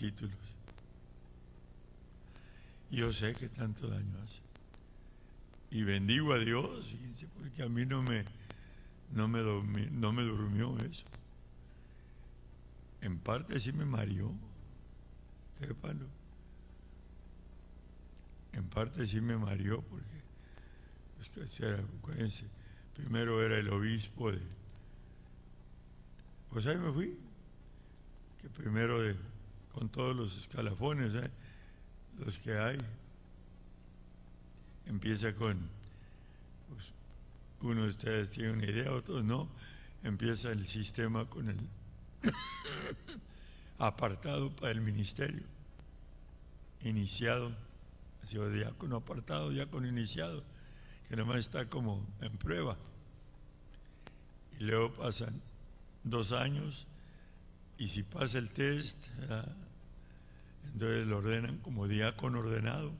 títulos. Yo sé que tanto daño hace. Y bendigo a Dios, fíjense, porque a mí no me, no me, no me durmió eso. En parte sí me mareó. Sépalo. En parte sí me mareó porque, es que, acuérdense, primero era el obispo de... Pues ahí me fui. Que primero de, con todos los escalafones, ¿eh? los que hay, empieza con, pues, uno de ustedes tiene una idea, otros no, empieza el sistema con el apartado para el ministerio, iniciado, ha sido diácono apartado, diácono iniciado, que nomás está como en prueba. Y luego pasan dos años y si pasa el test, entonces lo ordenan como diácono ordenado.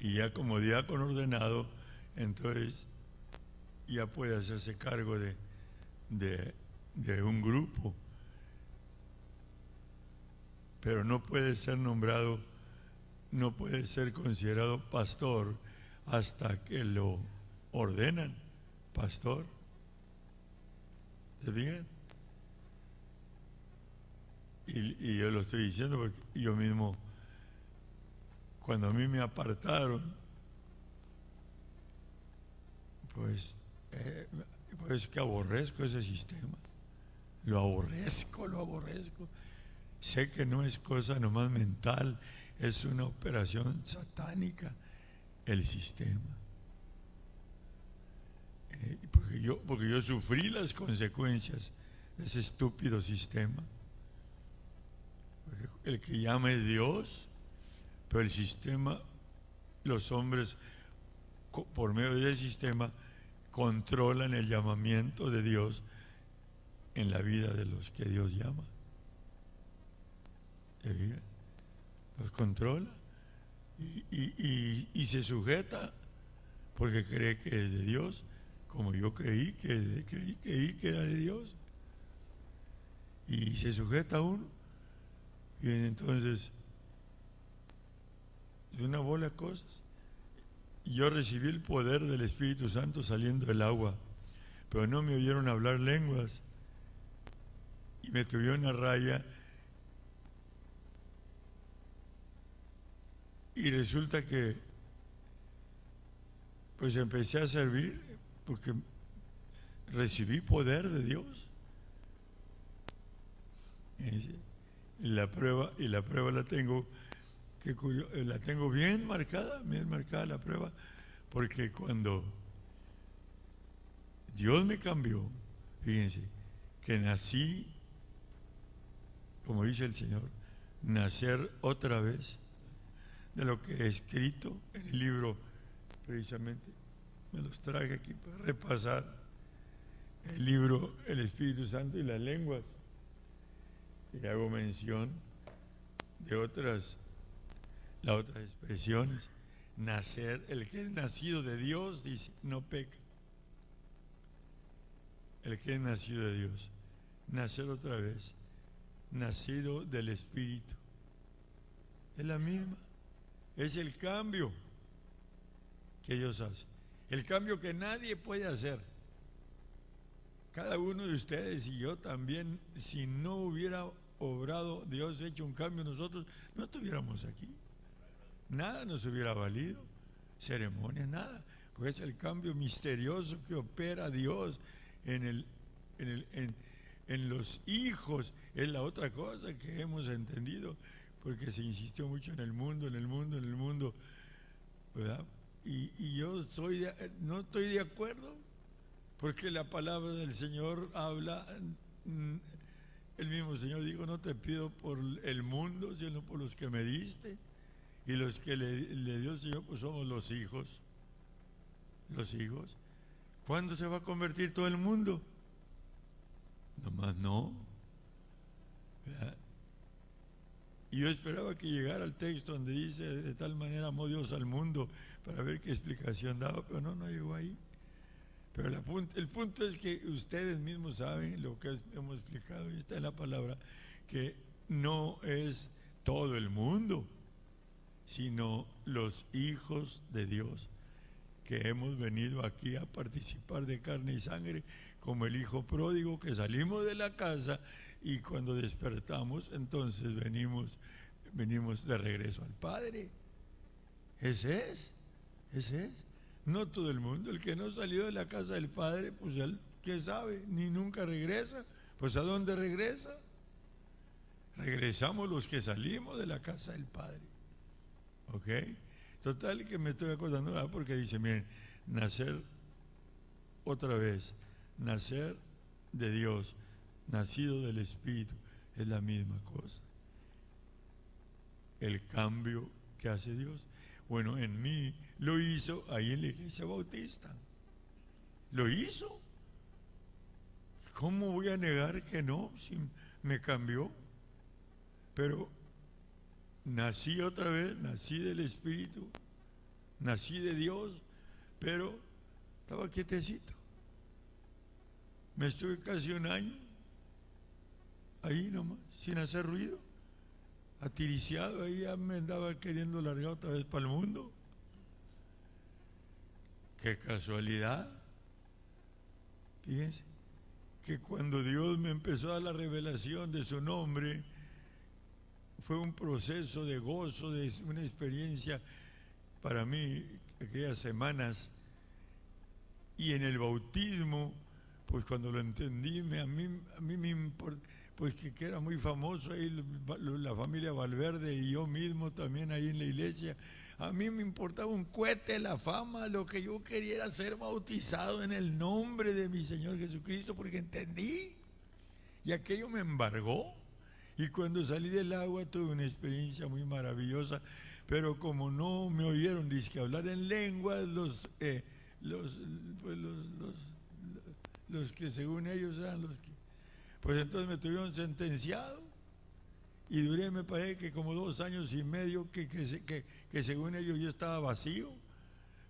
Y ya como diácono ordenado, entonces ya puede hacerse cargo de, de, un grupo. Pero no puede ser nombrado, no puede ser considerado pastor hasta que lo ordenan pastor. ¿Se bien y, yo lo estoy diciendo porque yo mismo, cuando a mí me apartaron, pues, eh, que aborrezco ese sistema. Lo aborrezco, lo aborrezco. Sé que no es cosa nomás mental, es una operación satánica el sistema. Porque, yo, porque yo sufrí las consecuencias de ese estúpido sistema. El que llama es Dios, pero el sistema, los hombres, por medio del sistema, controlan el llamamiento de Dios en la vida de los que Dios llama. Los controla y, y, se sujeta porque cree que es de Dios, como yo creí que, creí, creí que era de Dios. Y se sujeta a uno y entonces, de una bola de cosas. Yo recibí el poder del Espíritu Santo saliendo del agua, pero no me oyeron hablar lenguas y me tuvieron a raya. Y resulta que, pues empecé a servir porque recibí poder de Dios. Y la prueba, y la prueba la tengo, que eh, la tengo bien marcada, bien marcada la prueba, porque cuando Dios me cambió, fíjense, que nací, como dice el Señor, nacer otra vez de lo que he escrito en el libro, precisamente, me los traje aquí para repasar el libro El Espíritu Santo y las lenguas y hago mención de otras, las otras expresiones. Nacer, el que es nacido de Dios, dice, no peca. El que es nacido de Dios, nacer otra vez, nacido del Espíritu. Es la misma, es el cambio que Dios hace, el cambio que nadie puede hacer. Cada uno de ustedes y yo también, si no hubiera obrado Dios hecho un cambio, nosotros no estuviéramos aquí. Nada nos hubiera valido, ceremonia, nada. Pues es el cambio misterioso que opera Dios en, en, los hijos, es la otra cosa que hemos entendido, porque se insistió mucho en el mundo, en el mundo, en el mundo, ¿verdad? Y, yo soy no estoy de acuerdo porque la palabra del Señor habla, mm, el mismo Señor dijo, no te pido por el mundo, sino por los que me diste. Y los que le, dio el Señor, pues somos los hijos. Los hijos. ¿Cuándo se va a convertir todo el mundo? Nomás no. Y yo esperaba que llegara el texto donde dice, de tal manera amó Dios al mundo, para ver qué explicación daba, pero no, no llegó ahí. Pero el punto, es que ustedes mismos saben lo que hemos explicado, y está en la palabra, que no es todo el mundo, sino los hijos de Dios que hemos venido aquí a participar de carne y sangre, como el hijo pródigo que salimos de la casa y cuando despertamos, entonces venimos, venimos de regreso al Padre. Ese es, ese es. No todo el mundo, el que no salió de la casa del Padre, pues él, ¿qué sabe? Ni nunca regresa. Pues ¿a dónde regresa? Regresamos los que salimos de la casa del Padre. ¿Ok? Total que me estoy acordando, porque dice, miren, nacer otra vez, nacer de Dios, nacido del Espíritu, es la misma cosa. El cambio que hace Dios. Bueno, en mí lo hizo ahí en la iglesia bautista. Lo hizo. ¿Cómo voy a negar que no? Si me cambió. Pero nací otra vez, nací del Espíritu, nací de Dios, pero estaba quietecito. Me estuve casi un año ahí nomás, sin hacer ruido, atiriciado, ahí ya me andaba queriendo largar otra vez para el mundo. Qué casualidad. Fíjense que cuando Dios me empezó a dar la revelación de su nombre, fue un proceso de gozo, de una experiencia para mí aquellas semanas. Y en el bautismo, pues cuando lo entendí, a, mí, a mí me importa, pues que, era muy famoso ahí, la familia Valverde y yo mismo también ahí en la iglesia. A mí me importaba un cohete la fama, lo que yo quería era ser bautizado en el nombre de mi Señor Jesucristo, porque entendí. Y aquello me embargó. Y cuando salí del agua tuve una experiencia muy maravillosa, pero como no me oyeron que hablar en lenguas, los, eh, los, pues los, los, los, que según ellos eran los que, pues entonces me tuvieron sentenciado y duré, me parece que como dos años y medio que, que, que, según ellos yo estaba vacío.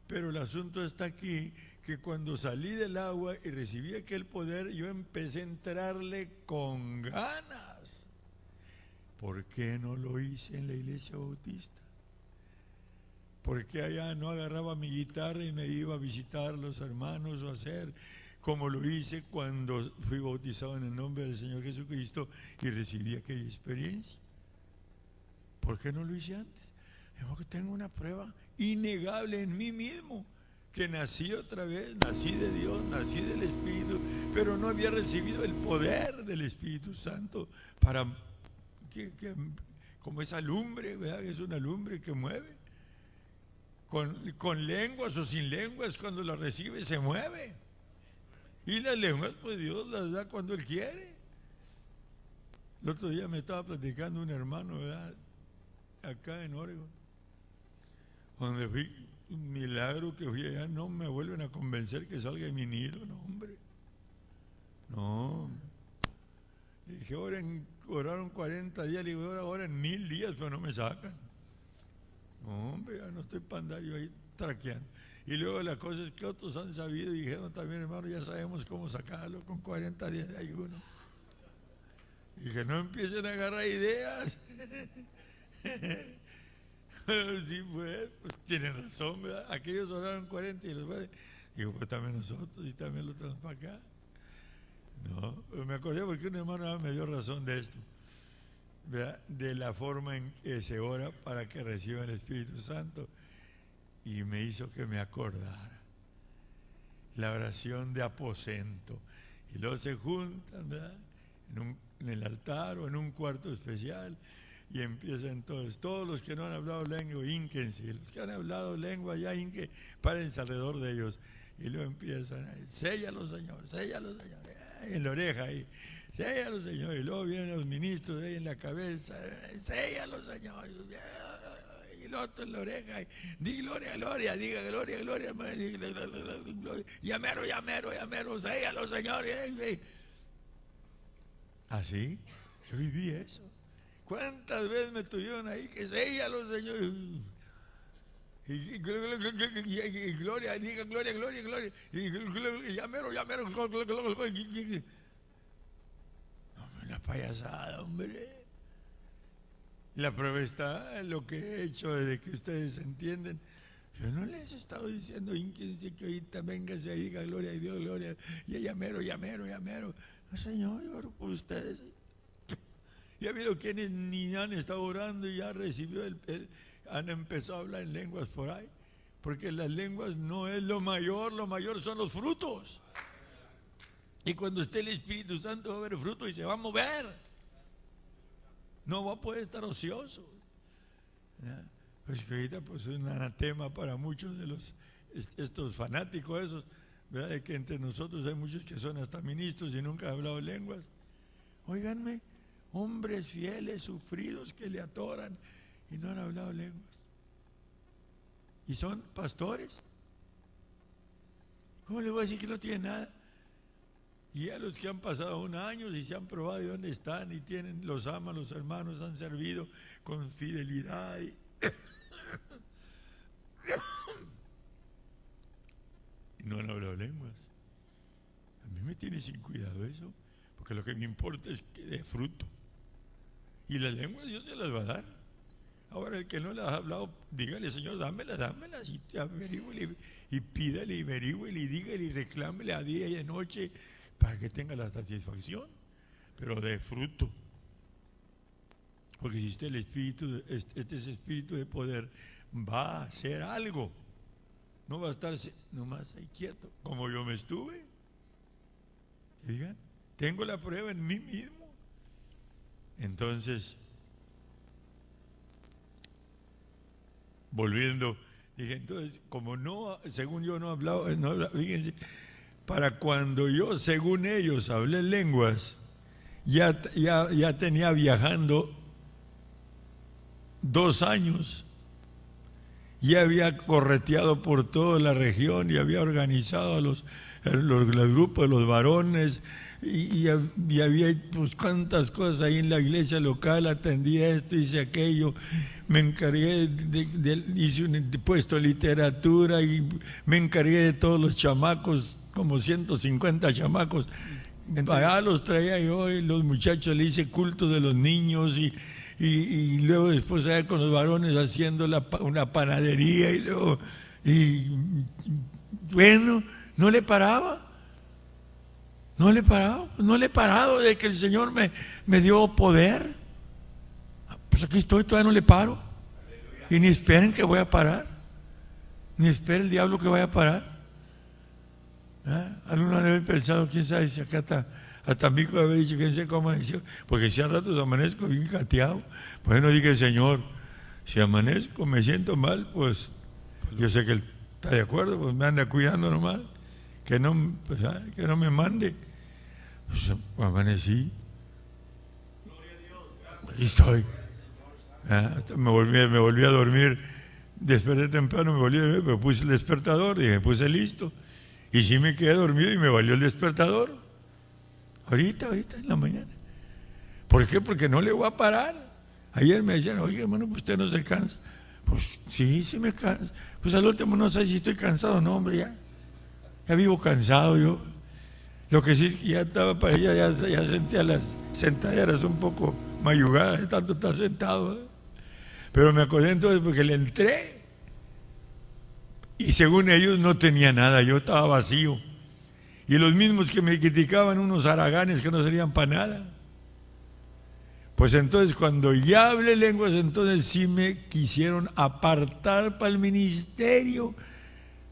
Pero el asunto está aquí, que cuando salí del agua y recibí aquel poder, yo empecé a entrarle con ganas. ¿Por qué no lo hice en la iglesia bautista? ¿Por qué allá no agarraba mi guitarra y me iba a visitar los hermanos o a hacer como lo hice cuando fui bautizado en el nombre del Señor Jesucristo y recibí aquella experiencia? ¿Por qué no lo hice antes? Porque tengo una prueba innegable en mí mismo, que nací otra vez, nací de Dios, nací del Espíritu, pero no había recibido el poder del Espíritu Santo para como esa lumbre, ¿verdad? es una lumbre que mueve. Con, lenguas o sin lenguas, cuando la recibe se mueve. Y las lenguas, pues Dios las da cuando Él quiere. El otro día me estaba platicando un hermano, ¿verdad? Acá en Oregon, donde fui, un milagro que fui allá, no me vuelven a convencer que salga de mi nido, no, hombre. No. Le dije, oren, oraron 40 días, le digo, ahora en mil días, pero no me sacan. No, hombre, ya no estoy para ahí traqueando. Y luego la cosa es que otros han sabido y dijeron también, hermano, ya sabemos cómo sacarlo con 40 días de ayuno. Y no empiecen a agarrar ideas. sí, pues, pues tienen razón, ¿verdad? Aquellos oraron 40 y los Digo, pues también nosotros y también lo traemos para acá. No, me acordé porque un hermano me dio razón de esto, ¿verdad? de la forma en que se ora para que reciba el Espíritu Santo y me hizo que me acordara la oración de aposento y luego se juntan. En, el altar o en un cuarto especial y empieza entonces, todos los que no han hablado lengua, ínquense, los que han hablado lengua ya inque, párense alrededor de ellos. Y luego empiezan, séllalo Señor, séllalo Señor, en la oreja ahí, séllalo Señor. Y luego vienen los ministros ahí en la cabeza, séllalo Señor. Y el otro en la oreja, di gloria, gloria, diga gloria, gloria, gloria, llamero, llamero, llamero, séllalo Señor. Así, yo viví eso. ¿Cuántas veces me tuvieron ahí que los señores? Y, gloria, diga gloria, gloria, gloria. Y llamero, llamero. Una payasada, hombre. La prueba está en lo que he hecho desde que ustedes entienden. Yo no les he estado diciendo, ínquense que ahorita véngase diga gloria a Dios, gloria. Y llamero, llamero, llamero. Señor, yo oro por ustedes. Y ha habido quienes ni han estado orando y ya recibió el, han empezado a hablar en lenguas por ahí. Porque las lenguas no es lo mayor, lo mayor son los frutos. Y cuando esté el Espíritu Santo va a haber fruto y se va a mover. No va a poder estar ocioso. Pues que ahorita pues es un anatema para muchos de los estos fanáticos esos, ¿verdad? De que entre nosotros hay muchos que son hasta ministros y nunca han hablado lenguas. Óiganme, hombres fieles, sufridos que le atoran y no han hablado lenguas. Y son pastores. ¿Cómo le voy a decir que no tiene nada? Y a los que han pasado un año y se han probado de dónde están y tienen, los aman, los hermanos han servido con fidelidad. Y, no han hablado lenguas. A mí me tiene sin cuidado eso, porque lo que me importa es que dé fruto. Y las lenguas Dios se las va a dar. Ahora el que no las ha hablado, dígale, Señor, dámelas, dámelas, y averigüele, y pídale, y averigüele, y dígale, y reclámele a día y a noche, para que tenga la satisfacción, pero de fruto. Porque si usted el espíritu, este, este es espíritu de poder, va a hacer algo. No va a estar nomás ahí quieto, como yo me estuve. Digan, tengo la prueba en mí mismo. Entonces, volviendo, dije, entonces, como no, según yo no hablaba, no fíjense, para cuando yo, según ellos, hablé lenguas, ya, ya, ya tenía viajando dos años. Ya había correteado por toda la región y había organizado los, los, grupos de los varones y, había pues cuántas cosas ahí en la iglesia local, atendía esto, hice aquello, me encargué, de, hice un puesto de literatura y me encargué de todos los chamacos como 150 chamacos. Allá los traía yo y los muchachos le hice culto de los niños y, y, luego después allá con los varones haciendo una panadería y luego, y bueno, no le paraba. No le paraba, no le he parado de que el Señor me, me dio poder. Pues aquí estoy, todavía no le paro. Y ni esperen que voy a parar. Ni espera el diablo que vaya a parar. ¿Eh? Algunos debe haber pensado, quién sabe si acá está, hasta mi hijo había dicho, quién sabe cómo amaneció, porque si a ratos amanezco bien cateado. Bueno, dije, Señor, si amanezco, me siento mal, pues yo sé que Él está de acuerdo, pues me anda cuidando nomás, que no, pues, ah, que no me mande. Pues amanecí. Aquí estoy. ¿Ah? Me, volví, me volví a dormir, desperté temprano, me volví a dormir, me puse el despertador y me puse listo. Y sí me quedé dormido y me valió el despertador. Ahorita, ahorita, en la mañana. ¿Por qué? Porque no le voy a parar. Ayer me decían, oye hermano, pues usted no se cansa. Pues sí, sí me cansa. Pues al último no sé si estoy cansado no, hombre, ya. Ya vivo cansado yo. Lo que sí es que ya estaba para ella, ya, ya sentía las sentaderas un poco mayugadas de tanto estar sentado. ¿eh? Pero me acordé entonces porque le entré y según ellos no tenía nada, yo estaba vacío. Y los mismos que me criticaban, unos haraganes que no serían para nada. Pues entonces cuando ya hablé lenguas, entonces sí me quisieron apartar para el ministerio.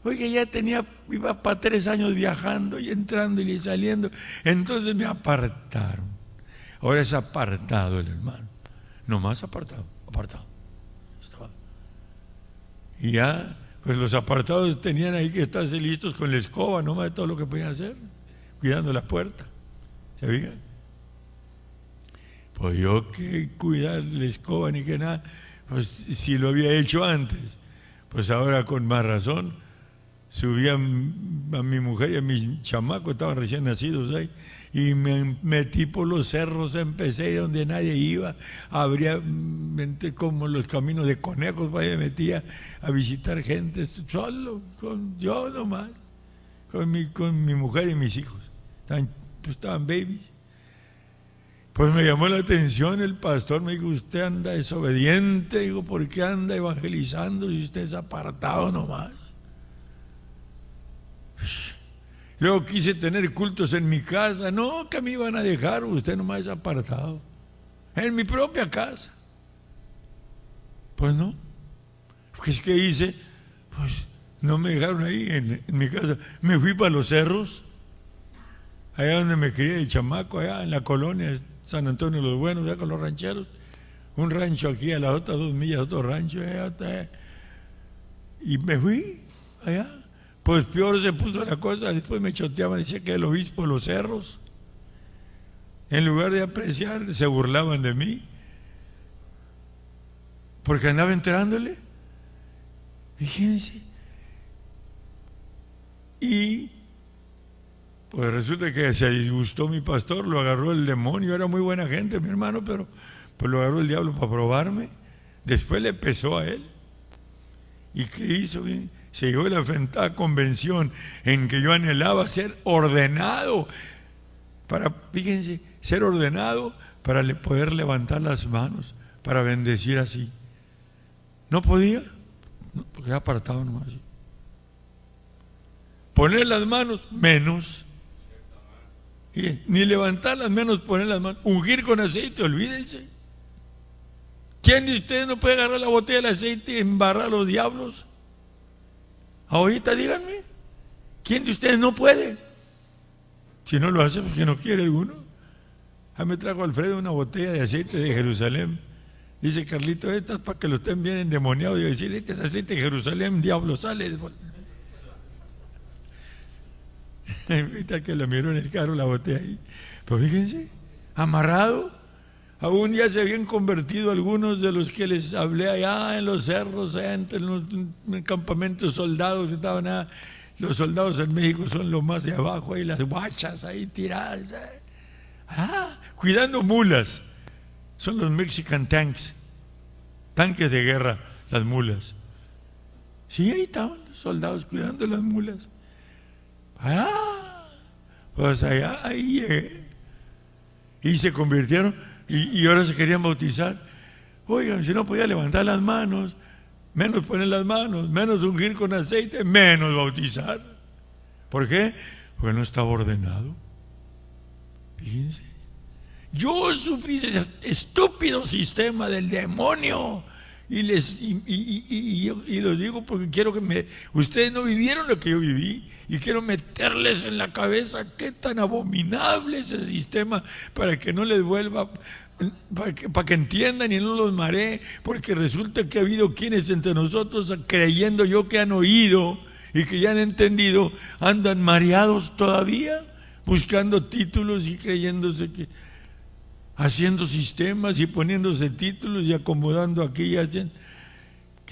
Oye, ya tenía, iba para tres años viajando y entrando y saliendo. Entonces me apartaron. Ahora es apartado el hermano. No más apartado, apartado. Y ya pues los apartados tenían ahí que estarse listos con la escoba, nomás de todo lo que podían hacer, cuidando la puerta. ¿Se fijan? Pues yo que cuidar la escoba ni que nada, pues si lo había hecho antes, pues ahora con más razón, subía a mi mujer y a mis chamacos, estaban recién nacidos ahí, y me metí por los cerros, empecé donde nadie iba, abría como los caminos de conejos, vaya, metía a visitar gente solo, con yo nomás, con mi, con mi mujer y mis hijos, estaban, pues, estaban babies. Pues me llamó la atención el pastor, me dijo, usted anda desobediente, digo, ¿por qué anda evangelizando si usted es apartado nomás? Luego quise tener cultos en mi casa, no, que me iban a dejar, usted nomás es apartado, en mi propia casa. Pues no, pues ¿qué hice? Pues no me dejaron ahí en, mi casa, me fui para los cerros, allá donde me crié de chamaco, allá en la colonia San Antonio los Buenos, ya con los rancheros. Un rancho aquí a las otras dos millas, otro rancho. y me fui allá. Pues peor se puso la cosa. Después me choteaban, decía que el obispo los cerros. En lugar de apreciar, se burlaban de mí. Porque andaba entrándole. Fíjense. Y pues resulta que se disgustó mi pastor, lo agarró el demonio, era muy buena gente mi hermano, pero pues lo agarró el diablo para probarme. Después le pesó a él. ¿Y qué hizo? Se llegó la enfrentada convención en que yo anhelaba ser ordenado, para, fíjense, ser ordenado para poder levantar las manos, para bendecir así. No podía, porque apartado nomás. Poner las manos, menos ni levantar las manos, poner las manos, ungir con aceite, olvídense. ¿Quién de ustedes no puede agarrar la botella de aceite y embarrar a los diablos? Ahorita díganme, ¿quién de ustedes no puede? Si no lo hace porque no quiere alguno. A me trajo Alfredo una botella de aceite de Jerusalén. Dice Carlito, esta es para que lo estén bien endemoniados. Y yo decir, este es aceite de Jerusalén, diablo, sale. Ahorita que lo miró en el carro la botella ahí. Pues fíjense, amarrado. Aún ya se habían convertido algunos de los que les hablé allá en los cerros, entre los campamentos soldados que estaban. Los soldados en México son los más de abajo, ahí las guachas ahí tiradas. Ah, cuidando mulas. Son los Mexican tanks, tanques de guerra, las mulas. Sí, ahí estaban los soldados cuidando las mulas. Ah, pues allá, ahí Y se convirtieron y, ahora se querían bautizar. Oigan, si no podía levantar las manos, menos poner las manos, menos ungir con aceite, menos bautizar. ¿Por qué? Porque no estaba ordenado. Fíjense. Yo sufrí ese estúpido sistema del demonio y les y, y, lo digo porque quiero que me ustedes no vivieron lo que yo viví y quiero meterles en la cabeza qué tan abominable es el sistema para que no les vuelva para que, para que entiendan y no los maree porque resulta que ha habido quienes entre nosotros creyendo yo que han oído y que ya han entendido andan mareados todavía buscando títulos y creyéndose que haciendo sistemas y poniéndose títulos y acomodando aquí y allá.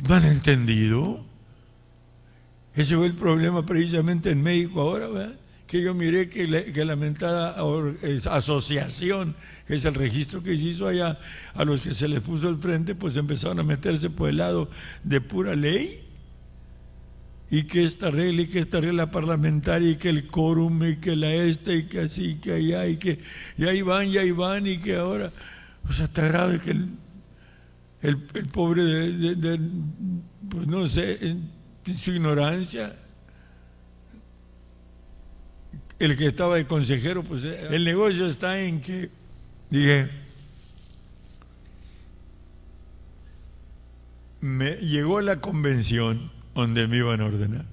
¿No entendido? Ese fue el problema precisamente en México ahora, ¿verdad? que yo miré que, la, que lamentada asociación, que es el registro que se hizo allá, a los que se les puso el frente, pues empezaron a meterse por el lado de pura ley y que esta regla y que esta regla parlamentaria y que el quórum y que la esta y que así y que allá y que y ahí van y ahí van y que ahora o sea está grave que el, el, pobre de, pues no sé en, su ignorancia el que estaba de consejero pues el negocio está en que dije me llegó la convención donde me iban a ordenar.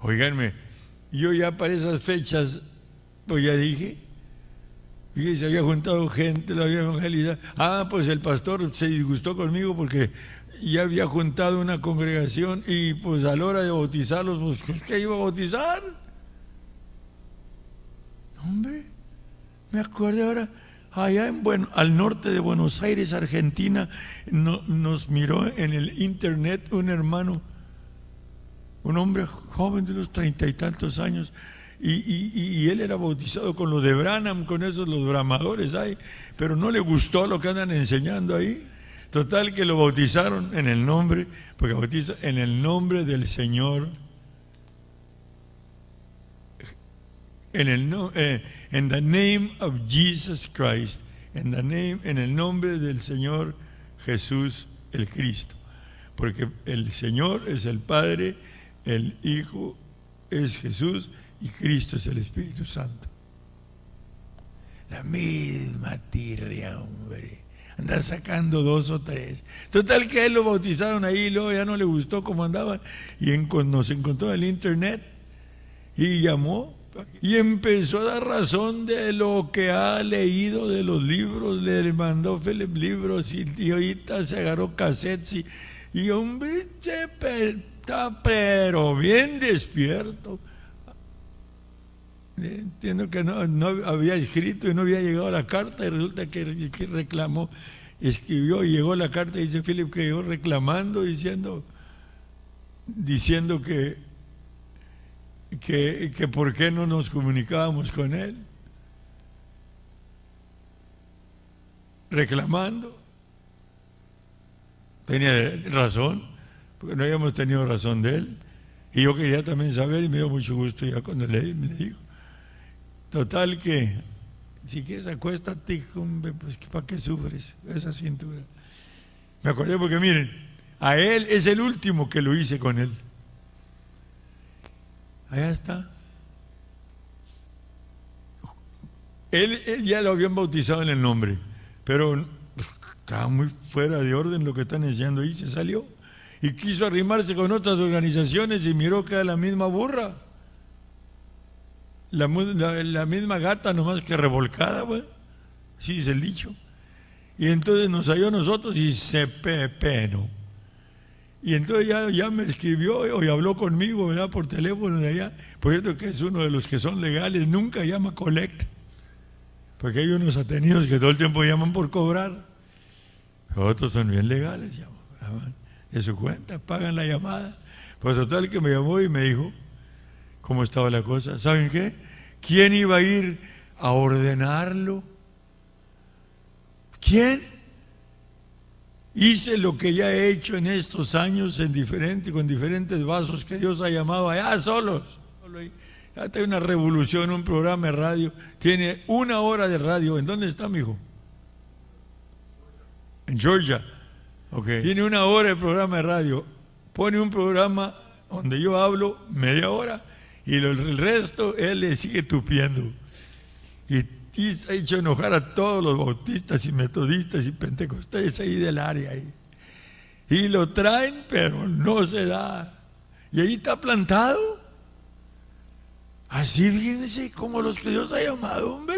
Oiganme, yo ya para esas fechas, pues ya dije, y se había juntado gente, la había evangelizado. Ah, pues el pastor se disgustó conmigo porque ya había juntado una congregación y pues a la hora de bautizarlos, pues, ¿qué iba a bautizar? Hombre, me acuerdo ahora, allá en bueno, al norte de Buenos Aires, Argentina, nos miró en el internet un hermano, un hombre joven de unos treinta y tantos años, y, él era bautizado con lo de Branham, con esos los bramadores ahí, pero no le gustó lo que andan enseñando ahí. Total que lo bautizaron en el nombre, porque bautiza en el nombre del Señor en el no, eh, in the name of Jesus Christ, in the name, en el nombre del Señor Jesús el Cristo, porque el Señor es el Padre, el Hijo es Jesús y Cristo es el Espíritu Santo. La misma tirria, hombre. Andar sacando dos o tres. Total que él lo bautizaron ahí, luego ya no le gustó cómo andaba y en- nos encontró en el internet y llamó y empezó a dar razón de lo que ha leído de los libros, le mandó Philip libros y, y ahorita se agarró cassettes y, y hombre, está pero bien despierto. Eh, Entiendo que no, no había escrito y no había llegado la carta y resulta que, que reclamó, escribió y llegó la carta dice Philip que llegó reclamando, diciendo, diciendo que, que, que por qué no nos comunicábamos con él. Reclamando. Tenía razón, porque no habíamos tenido razón de él. Y yo quería también saber y me dio mucho gusto ya cuando le, me dijo. Total que, si quieres acuéstate, hombre, pues ¿para qué sufres esa cintura? Me acordé porque miren, a él es el último que lo hice con él. Allá está. Él, él ya lo habían bautizado en el nombre, pero estaba muy fuera de orden lo que están enseñando ahí, se salió. Y quiso arrimarse con otras organizaciones y miró que era la misma burra. La, la- misma gata, nomás que revolcada, güey. Así dice el dicho. Y entonces nos halló a nosotros y se pepenó. Y entonces ya, ya me escribió y habló conmigo. Por teléfono de allá. Por cierto que es uno de los que son legales, nunca llama collect. Porque hay unos atenidos que todo el tiempo llaman por cobrar. Otros son bien legales, llaman de su cuenta, pagan la llamada. Pues total que me llamó y me dijo cómo estaba la cosa. ¿Saben qué? ¿Quién iba a ir a ordenarlo? ¿Quién? Hice lo que ya he hecho en estos años en diferente, con diferentes vasos que Dios ha llamado allá solos. Ya hay una revolución, un programa de radio. Tiene una hora de radio. ¿En dónde está, mi hijo? En Georgia. Okay. Tiene una hora de programa de radio. Pone un programa donde yo hablo media hora y el resto él le sigue tupiendo. Y ha hecho enojar a todos los bautistas y metodistas y pentecostales ahí del área. ahí. Y lo traen, pero no se da. Y ahí está plantado. Así fíjense como los que Dios ha llamado, hombre.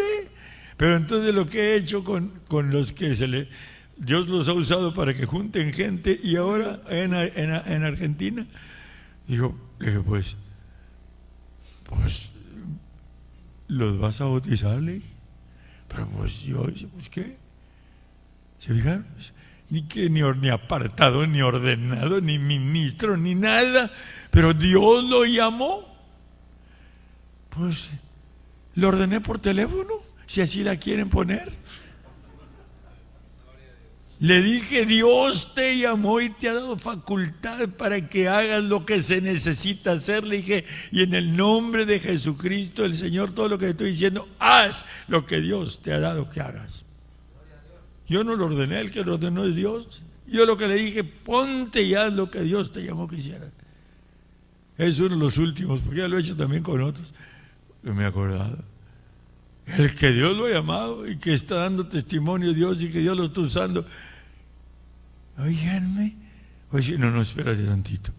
Pero entonces lo que he hecho con, con los que se le, Dios los ha usado para que junten gente y ahora en, en, en Argentina, dije, pues, pues, los vas a bautizar, le dije. Pero pues yo, pues qué. ¿Se fijaron? Ni que ni, ni apartado, ni ordenado, ni ministro, ni nada. Pero Dios lo llamó. Pues lo ordené por teléfono, si así la quieren poner. Le dije, Dios te llamó y te ha dado facultad para que hagas lo que se necesita hacer. Le dije, y en el nombre de Jesucristo, el Señor, todo lo que te estoy diciendo, haz lo que Dios te ha dado que hagas. Yo no lo ordené, el que lo ordenó es Dios. Yo lo que le dije, ponte y haz lo que Dios te llamó que hicieras. Es uno de los últimos, porque ya lo he hecho también con otros. Me he acordado. El que Dios lo ha llamado y que está dando testimonio Dios y que Dios lo está usando. Oiganme. Oye, no, no, espérate tantito.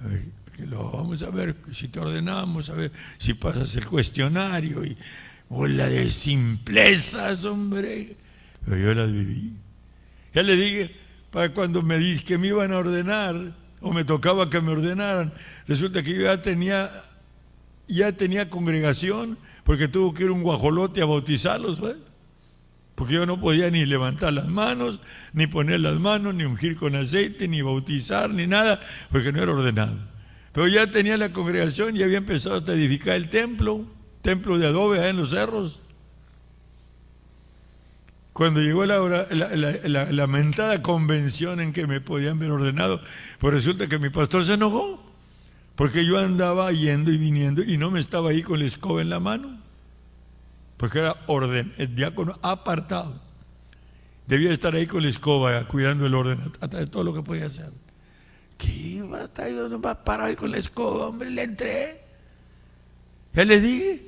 A ver, que lo vamos a ver, si te ordenamos, a ver si pasas el cuestionario y bola de simplezas, hombre. Pero yo las viví. Ya le dije, para cuando me dice que me iban a ordenar, o me tocaba que me ordenaran, resulta que yo ya tenía, ya tenía congregación, porque tuvo que ir un guajolote a bautizarlos, ¿ves? Porque yo no podía ni levantar las manos, ni poner las manos, ni ungir con aceite, ni bautizar, ni nada, porque no era ordenado. Pero ya tenía la congregación y había empezado a edificar el templo, templo de adobe allá en los cerros. Cuando llegó la- la- lamentada convención en que me podían ver ordenado, pues resulta que mi pastor se enojó, porque yo andaba yendo y viniendo y no me estaba ahí con la escoba en la mano. porque era orden, el diácono apartado. Debía estar ahí con la escoba, cuidando el orden, de todo lo que podía hacer. ¿Qué iba a estar parado ahí con la escoba, hombre? Le entré. Ya le dije.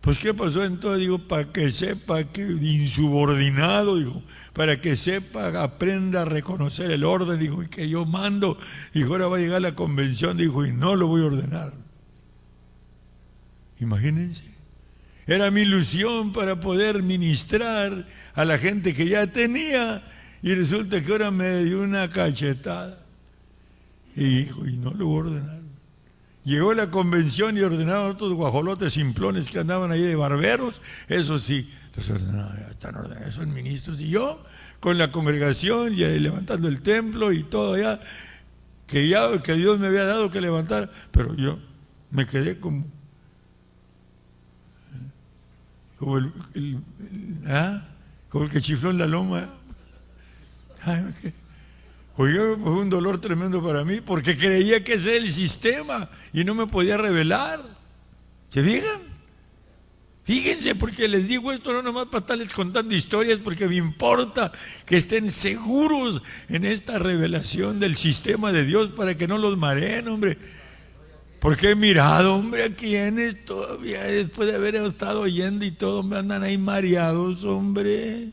Pues ¿qué pasó entonces? Digo, para que sepa que insubordinado, dijo, para que sepa, aprenda a reconocer el orden, dijo, y que yo mando, dijo, ahora va a llegar la convención, dijo, y no lo voy a ordenar. Imagínense. Era mi ilusión para poder ministrar a la gente que ya tenía, y resulta que ahora me dio una cachetada. Y dijo, y no lo voy a ordenar. Llegó la convención y ordenaron otros guajolotes simplones que andaban ahí de barberos. Eso sí, los ordenaron, están ordenados, son ministros. Y yo, con la congregación y levantando el templo y todo allá, que ya que Dios me había dado que levantar, pero yo me quedé como, como el, ¿ah? que chifló en la loma. Ay, Oiga, fue un dolor tremendo para mí porque creía que ese era el sistema y no me podía revelar. ¿Se fijan? Fíjense, porque les digo esto no nomás para estarles contando historias, porque me importa que estén seguros en esta revelación del sistema de Dios para que no los mareen, hombre. Porque he mirado, hombre, a quienes todavía después de haber estado oyendo y todo me andan ahí mareados, hombre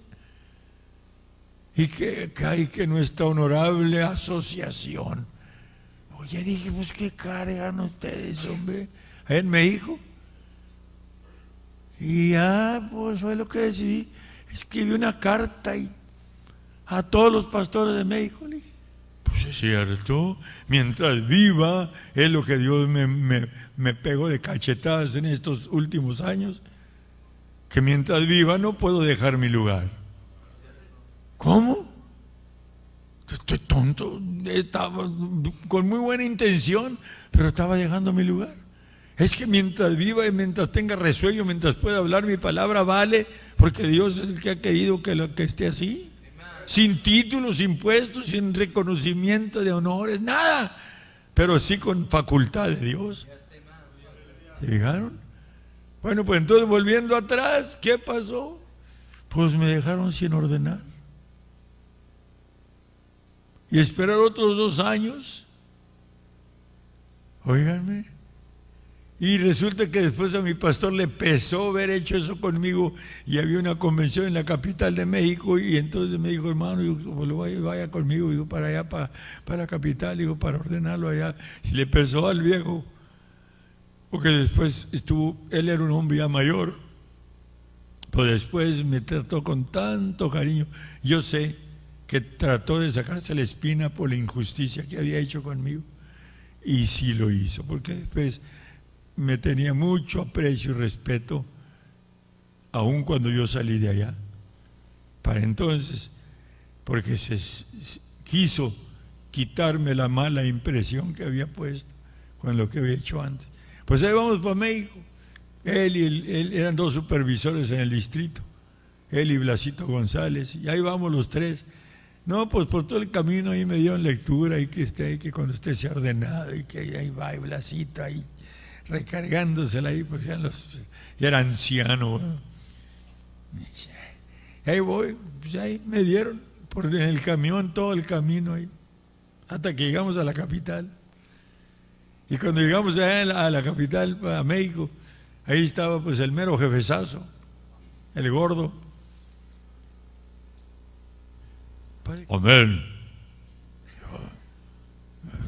y que, hay que nuestra honorable asociación. Oye, dije, pues qué cargan ustedes, hombre, en México. Y ya, pues fue lo que decidí. Escribí una carta y a todos los pastores de México. Le dije, pues es cierto, mientras viva, es lo que Dios me, me, me pegó de cachetadas en estos últimos años, que mientras viva no puedo dejar mi lugar. ¿Cómo? Estoy tonto. Estaba con muy buena intención, pero estaba llegando a mi lugar. Es que mientras viva y mientras tenga resuello, mientras pueda hablar mi palabra, vale, porque Dios es el que ha querido que, lo, que esté así. Sin títulos, sin puestos, sin reconocimiento de honores, nada. Pero sí con facultad de Dios. ¿Se fijaron? Bueno, pues entonces volviendo atrás, ¿qué pasó? Pues me dejaron sin ordenar y esperar otros dos años. Óiganme. Y resulta que después a mi pastor le pesó haber hecho eso conmigo y había una convención en la capital de México y entonces me dijo, hermano, yo, vaya, vaya, conmigo, digo, para allá, para, para la capital, digo, para ordenarlo allá. Si le pesó al viejo, porque después estuvo, él era un hombre ya mayor, pues después me trató con tanto cariño. Yo sé que trató de sacarse la espina por la injusticia que había hecho conmigo. Y sí lo hizo, porque después me tenía mucho aprecio y respeto, aun cuando yo salí de allá. Para entonces, porque se, quiso quitarme la mala impresión que había puesto con lo que había hecho antes. Pues ahí vamos para México. Él y él eran dos supervisores en el distrito, él y Blasito González, y ahí vamos los tres no, pues por todo el camino ahí me dieron lectura y que esté que cuando usted se ha ordenado y que ahí va y Blasito ahí recargándosela ahí, porque ya, los, ya era anciano. Y ahí voy, pues ahí me dieron por en el camión todo el camino ahí, hasta que llegamos a la capital. Y cuando llegamos a la, capital, a México, ahí estaba pues el mero jefezazo, el gordo Amén.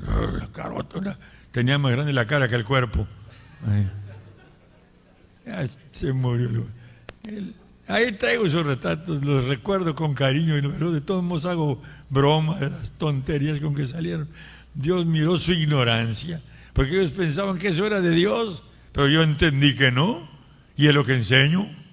La carota, tenía más grande la cara que el cuerpo. Se murió. ahí traigo esos retratos, los recuerdo con cariño, pero de todos modos hago broma de las tonterías con que salieron. Dios miró su ignorancia, porque ellos pensaban que eso era de Dios, pero yo entendí que no, y es lo que enseño.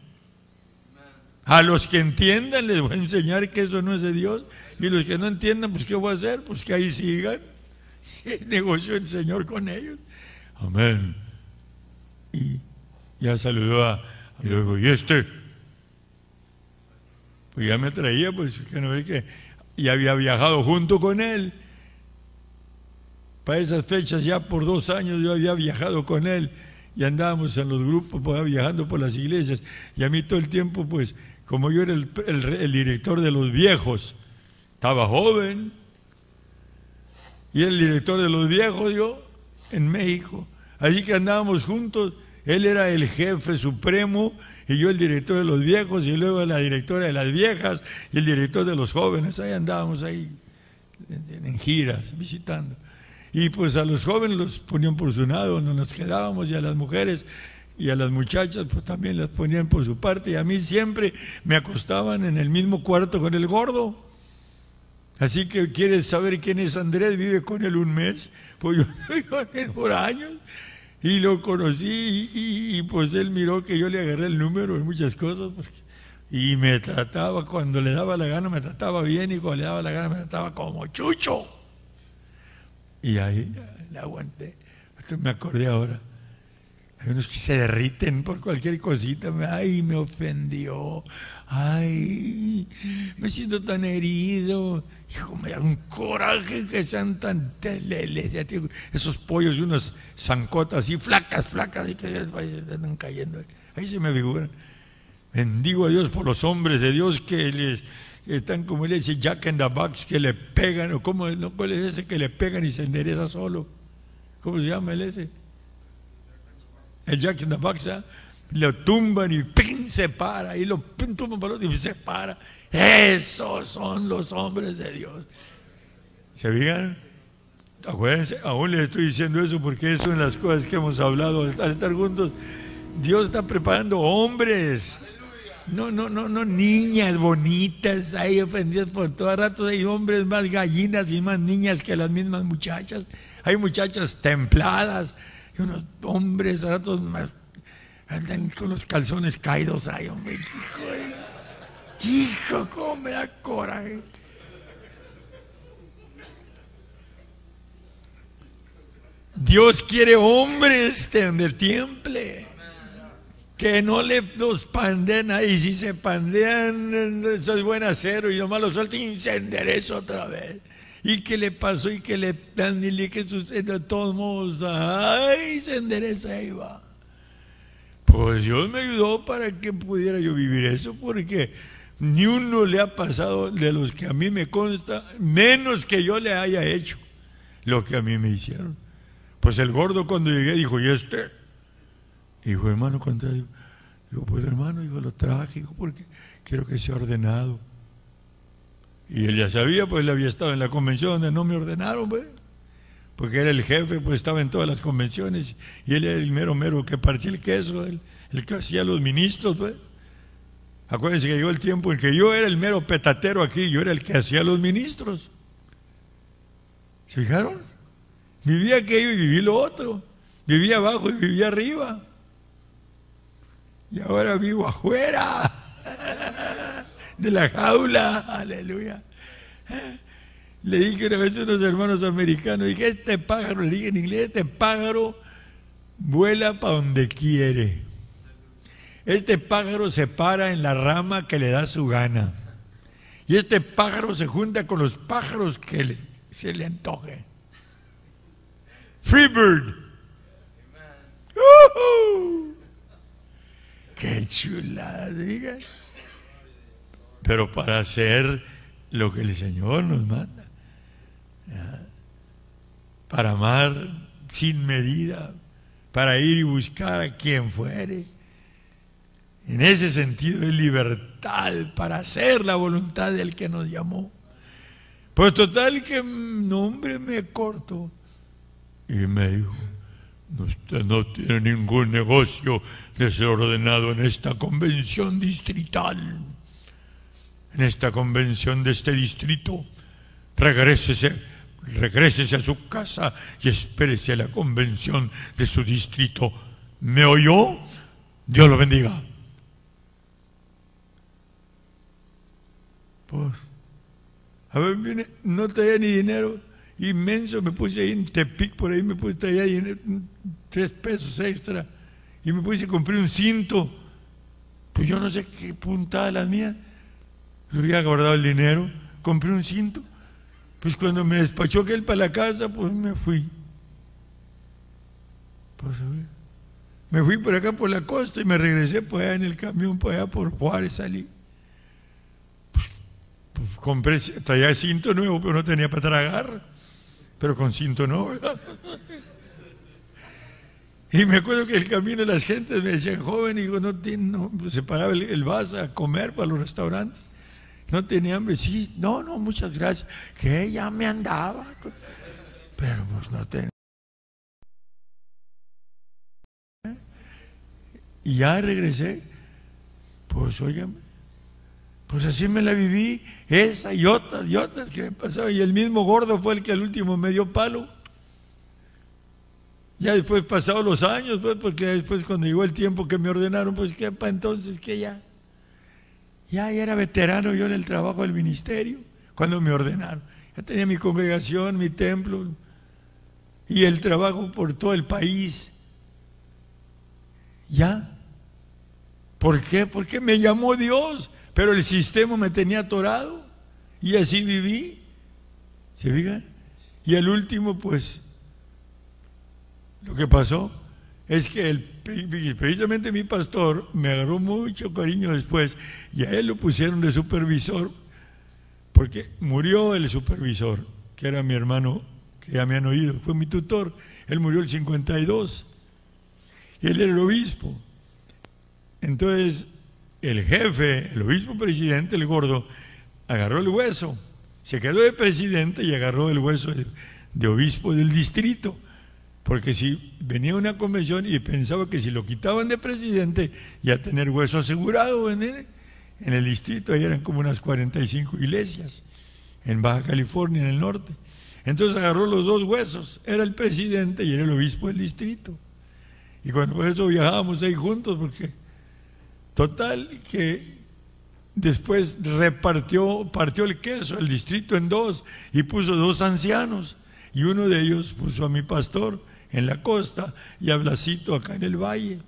A los que entiendan les voy a enseñar que eso no es de Dios. Y los que no entiendan, pues ¿qué voy a hacer? Pues que ahí sigan. Se negoció el Señor con ellos. Amén. Y ya saludó a, y luego, ¿y este? Pues ya me traía, pues que no ve que ya había viajado junto con él. Para esas fechas, ya por dos años yo había viajado con él y andábamos en los grupos pues, viajando por las iglesias y a mí todo el tiempo pues como yo era el, el director de los viejos, estaba joven y el director de los viejos yo en México, allí que andábamos juntos, él era el jefe supremo y yo el director de los viejos y luego la directora de las viejas y el director de los jóvenes, ahí andábamos ahí en giras, visitando. Y pues a los jóvenes los ponían por su lado, no nos quedábamos, y a las mujeres y a las muchachas pues también las ponían por su parte, y a mí siempre me acostaban en el mismo cuarto con el gordo. Así que quieres saber quién es Andrés, vive con él un mes, pues yo estoy con él por años. Y lo conocí y, pues él miró que yo le agarré el número en muchas cosas y me trataba, cuando le daba la gana me trataba bien y cuando le daba la gana me trataba como chucho. Y ahí le aguanté. me acordé ahora. Hay unos que se derriten por cualquier cosita. Ay, me ofendió. Ay, me siento tan herido. Hijo, me da un coraje que sean tan teleles. Esos pollos y unas zancotas así flacas, flacas, y que están cayendo. Ahí se me figura. Bendigo a Dios por los hombres de Dios que les están como él dice Jack in the Box que le pegan, o como cuál es ese que le pegan y se endereza solo. ¿Cómo se llama el ese? El Jack in the Box, ¿eh? lo tumban y ¡pin! se para, y lo ¡pin! tumban para otro y se para. Esos son los hombres de Dios. ¿Se fijan? Acuérdense, aún les estoy diciendo eso porque eso en las cosas que hemos hablado al estar juntos. Dios está preparando hombres no, no, no, no, niñas bonitas ahí ofendidas por todo rato. Hay hombres más gallinas y más niñas que las mismas muchachas. Hay muchachas templadas. Unos hombres ratos más andan con los calzones caídos ahí, hombre. Hijo, hijo, cómo me da coraje. Dios quiere hombres de temple que no le los panden ahí, si se pandean, eso es buen acero y nomás lo suelten y se endereza otra vez. ¿Y qué le pasó? ¿Y qué le dan? ¿Y qué sucede? De todos modos, ¡ay! Se endereza y va. Pues Dios me ayudó para que pudiera yo vivir eso, porque ni uno le ha pasado de los que a mí me consta, menos que yo le haya hecho lo que a mí me hicieron. Pues el gordo cuando llegué dijo, ¿y este? Dijo, hermano, contrario. Digo, pues hermano, dijo, lo traje, porque quiero que sea ordenado. Y él ya sabía, pues él había estado en la convención donde no me ordenaron, pues. Porque era el jefe, pues estaba en todas las convenciones. Y él era el mero mero que partía el queso, el, el que hacía los ministros, pues. Acuérdense que llegó el tiempo en que yo era el mero petatero aquí, yo era el que hacía los ministros. ¿Se fijaron? Vivía aquello y viví lo otro. Vivía abajo y vivía arriba y ahora vivo afuera de la jaula, aleluya. Le dije una vez a unos hermanos americanos, dije, este pájaro, le dije en inglés, este pájaro vuela para donde quiere. Este pájaro se para en la rama que le da su gana. Y este pájaro se junta con los pájaros que se le antoje. Free bird. Qué chulada, digan. Pero para hacer lo que el Señor nos manda. Para amar sin medida, para ir y buscar a quien fuere. En ese sentido es libertad para hacer la voluntad del que nos llamó. Pues total que nombre me corto. Y me dijo, Usted no tiene ningún negocio de ser ordenado en esta convención distrital, en esta convención de este distrito. Regrésese, regrésese a su casa y espérese a la convención de su distrito. ¿Me oyó? Dios lo bendiga. Pues, a ver, viene, no tenía ni dinero inmenso, me puse ahí en Tepic, por ahí me puse ahí tres pesos extra y me puse a comprar un cinto. Pues yo no sé qué puntada la mía. Había guardado el dinero, compré un cinto. Pues cuando me despachó aquel para la casa, pues me fui. Pues, Me fui por acá por la costa y me regresé por allá en el camión, por allá por Juárez salí. Pues, pues, compré, traía cinto nuevo, pero no tenía para tragar. Pero con cinto no, Y me acuerdo que el camino las gentes me decían, joven, y digo, no tiene, se paraba el, el vas a comer para los restaurantes. No tenía hambre, sí, no, no, muchas gracias. Que ya me andaba. Pero pues no tenía. Y ya regresé. Pues oigan, pues así me la viví, esa y otras y otras que me pasaba. Y el mismo gordo fue el que al último me dio palo. Ya después pasados los años, pues, porque después cuando llegó el tiempo que me ordenaron, pues que para entonces que ya, ya, era veterano yo en el trabajo del ministerio, cuando me ordenaron. Ya tenía mi congregación, mi templo y el trabajo por todo el país. Ya. ¿Por qué? Porque me llamó Dios, pero el sistema me tenía atorado y así viví. ¿Se fijan? Y el último, pues, lo que pasó es que el, precisamente mi pastor me agarró mucho cariño después y a él lo pusieron de supervisor porque murió el supervisor, que era mi hermano, que ya me han oído, fue mi tutor. Él murió el 52 y él era el obispo. Entonces, el jefe, el obispo presidente, el gordo, agarró el hueso, se quedó de presidente y agarró el hueso de obispo del distrito. Porque si venía una convención y pensaba que si lo quitaban de presidente, ya tener hueso asegurado en el, en el distrito, ahí eran como unas 45 iglesias, en Baja California, en el norte. Entonces agarró los dos huesos, era el presidente y era el obispo del distrito. Y cuando por eso viajábamos ahí juntos, porque total que después repartió, partió el queso, el distrito en dos, y puso dos ancianos, y uno de ellos puso a mi pastor, en la costa y a Blasito acá en el valle.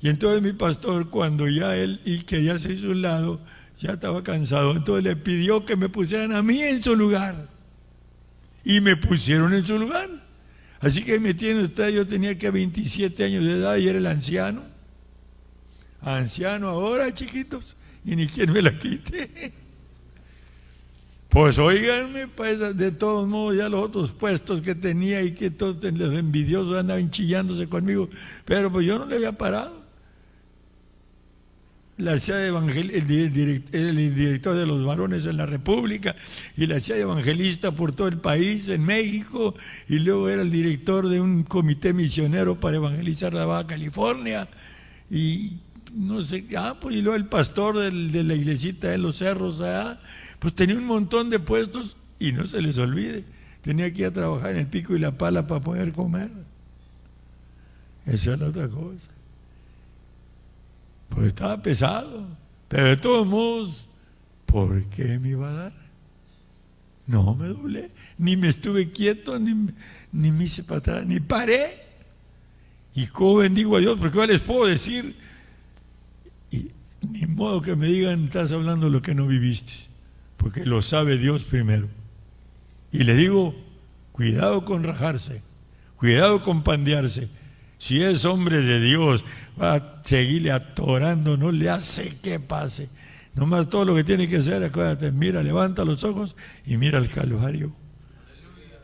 Y entonces mi pastor, cuando ya él y quería hacerse un lado, ya estaba cansado, entonces le pidió que me pusieran a mí en su lugar. Y me pusieron en su lugar. Así que me tiene usted, yo tenía que 27 años de edad y era el anciano. Anciano ahora, chiquitos, y ni quien me la quite. Pues oiganme, pues de todos modos ya los otros puestos que tenía y que todos los envidiosos andaban chillándose conmigo, pero pues yo no le había parado. La de evangel el, director de los varones en la República y la de evangelista por todo el país, en México, y luego era el director de un comité misionero para evangelizar la Baja California, y no sé, ah, pues y luego el pastor de la iglesita de los cerros allá pues tenía un montón de puestos y no se les olvide, tenía que ir a trabajar en el pico y la pala para poder comer. Esa es la otra cosa. Pues estaba pesado, pero de todos modos, ¿por qué me iba a dar? No me doblé, ni me estuve quieto, ni, ni me hice para atrás, ni paré. Y cómo bendigo a Dios, porque yo les puedo decir, y ni modo que me digan, estás hablando lo que no viviste porque lo sabe Dios primero. Y le digo, cuidado con rajarse, cuidado con pandearse. Si es hombre de Dios, va a seguirle atorando, no le hace que pase. Nomás todo lo que tiene que hacer, acuérdate, mira, levanta los ojos y mira el Calvario.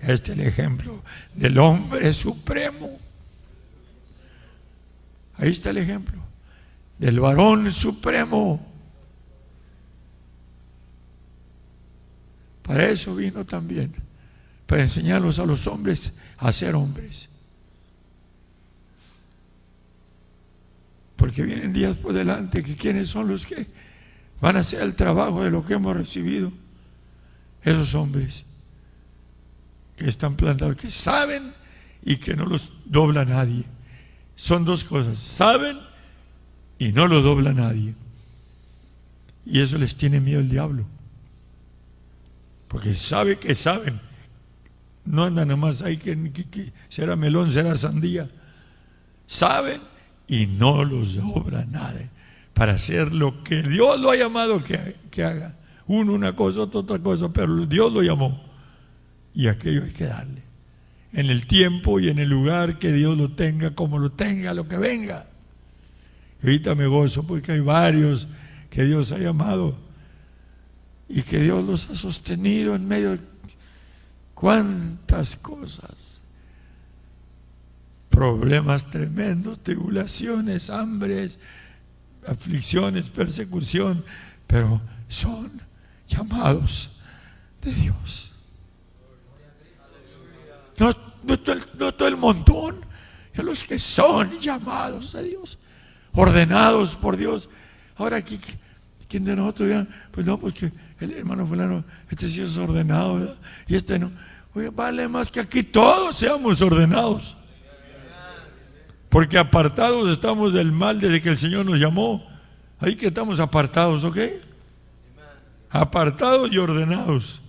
Este es el ejemplo del hombre supremo. Ahí está el ejemplo del varón supremo. Para eso vino también, para enseñarlos a los hombres a ser hombres. Porque vienen días por delante que quiénes son los que van a hacer el trabajo de lo que hemos recibido. Esos hombres que están plantados, que saben y que no los dobla nadie. Son dos cosas, saben y no lo dobla nadie. Y eso les tiene miedo el diablo porque sabe que saben. No andan nada más ahí que, será melón, será sandía. Saben y no los sobra nada para hacer lo que Dios lo ha llamado que, que haga. Uno una cosa, otra otra cosa, pero Dios lo llamó. Y aquello hay que darle. en el tiempo y en el lugar que Dios lo tenga, como lo tenga, lo que venga. Y ahorita me gozo porque hay varios que Dios ha llamado y que Dios los ha sostenido en medio de cuántas cosas. Problemas tremendos, tribulaciones, hambres, aflicciones, persecución, pero son llamados de Dios. No, todo, el, montón, a los que son llamados de Dios, ordenados por Dios. Ahora, ¿quién de nosotros? Pues no, pues que el hermano fulano, este sí es ordenado, y este no. Oye, vale más que aquí todos seamos ordenados. Porque apartados estamos del mal desde que el Señor nos llamó. Ahí que estamos apartados, ¿ok? Apartados y ordenados.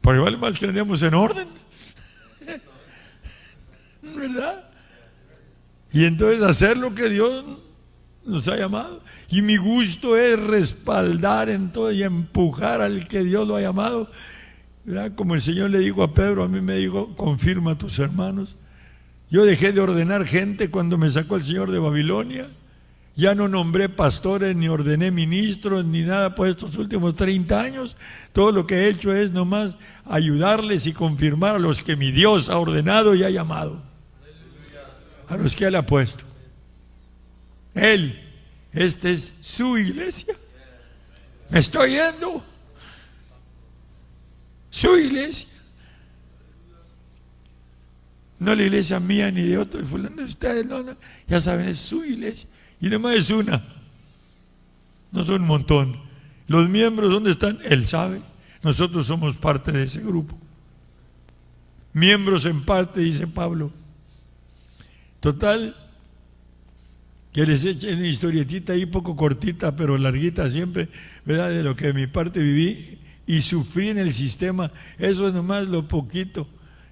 Porque vale más que andemos en orden. ¿Verdad? Y entonces hacer lo que Dios nos ha llamado. Y mi gusto es respaldar en todo y empujar al que Dios lo ha llamado. Como el Señor le dijo a Pedro, a mí me dijo, confirma a tus hermanos. Yo dejé de ordenar gente cuando me sacó el Señor de Babilonia. Ya no nombré pastores, ni ordené ministros, ni nada por estos últimos 30 años. Todo lo que he hecho es nomás ayudarles y confirmar a los que mi Dios ha ordenado y ha llamado. A los que Él ha puesto. Él, esta es su iglesia. Me estoy yendo. Su iglesia. No la iglesia mía ni de otro, fulano de ustedes, no, no. Ya saben, es su iglesia. Y nomás es una. No son un montón. Los miembros, ¿dónde están? Él sabe. Nosotros somos parte de ese grupo. Miembros en parte, dice Pablo. Total, que les echen una historietita ahí poco cortita, pero larguita siempre, ¿verdad? De lo que de mi parte viví y sufrí en el sistema. Eso es nomás lo poquito.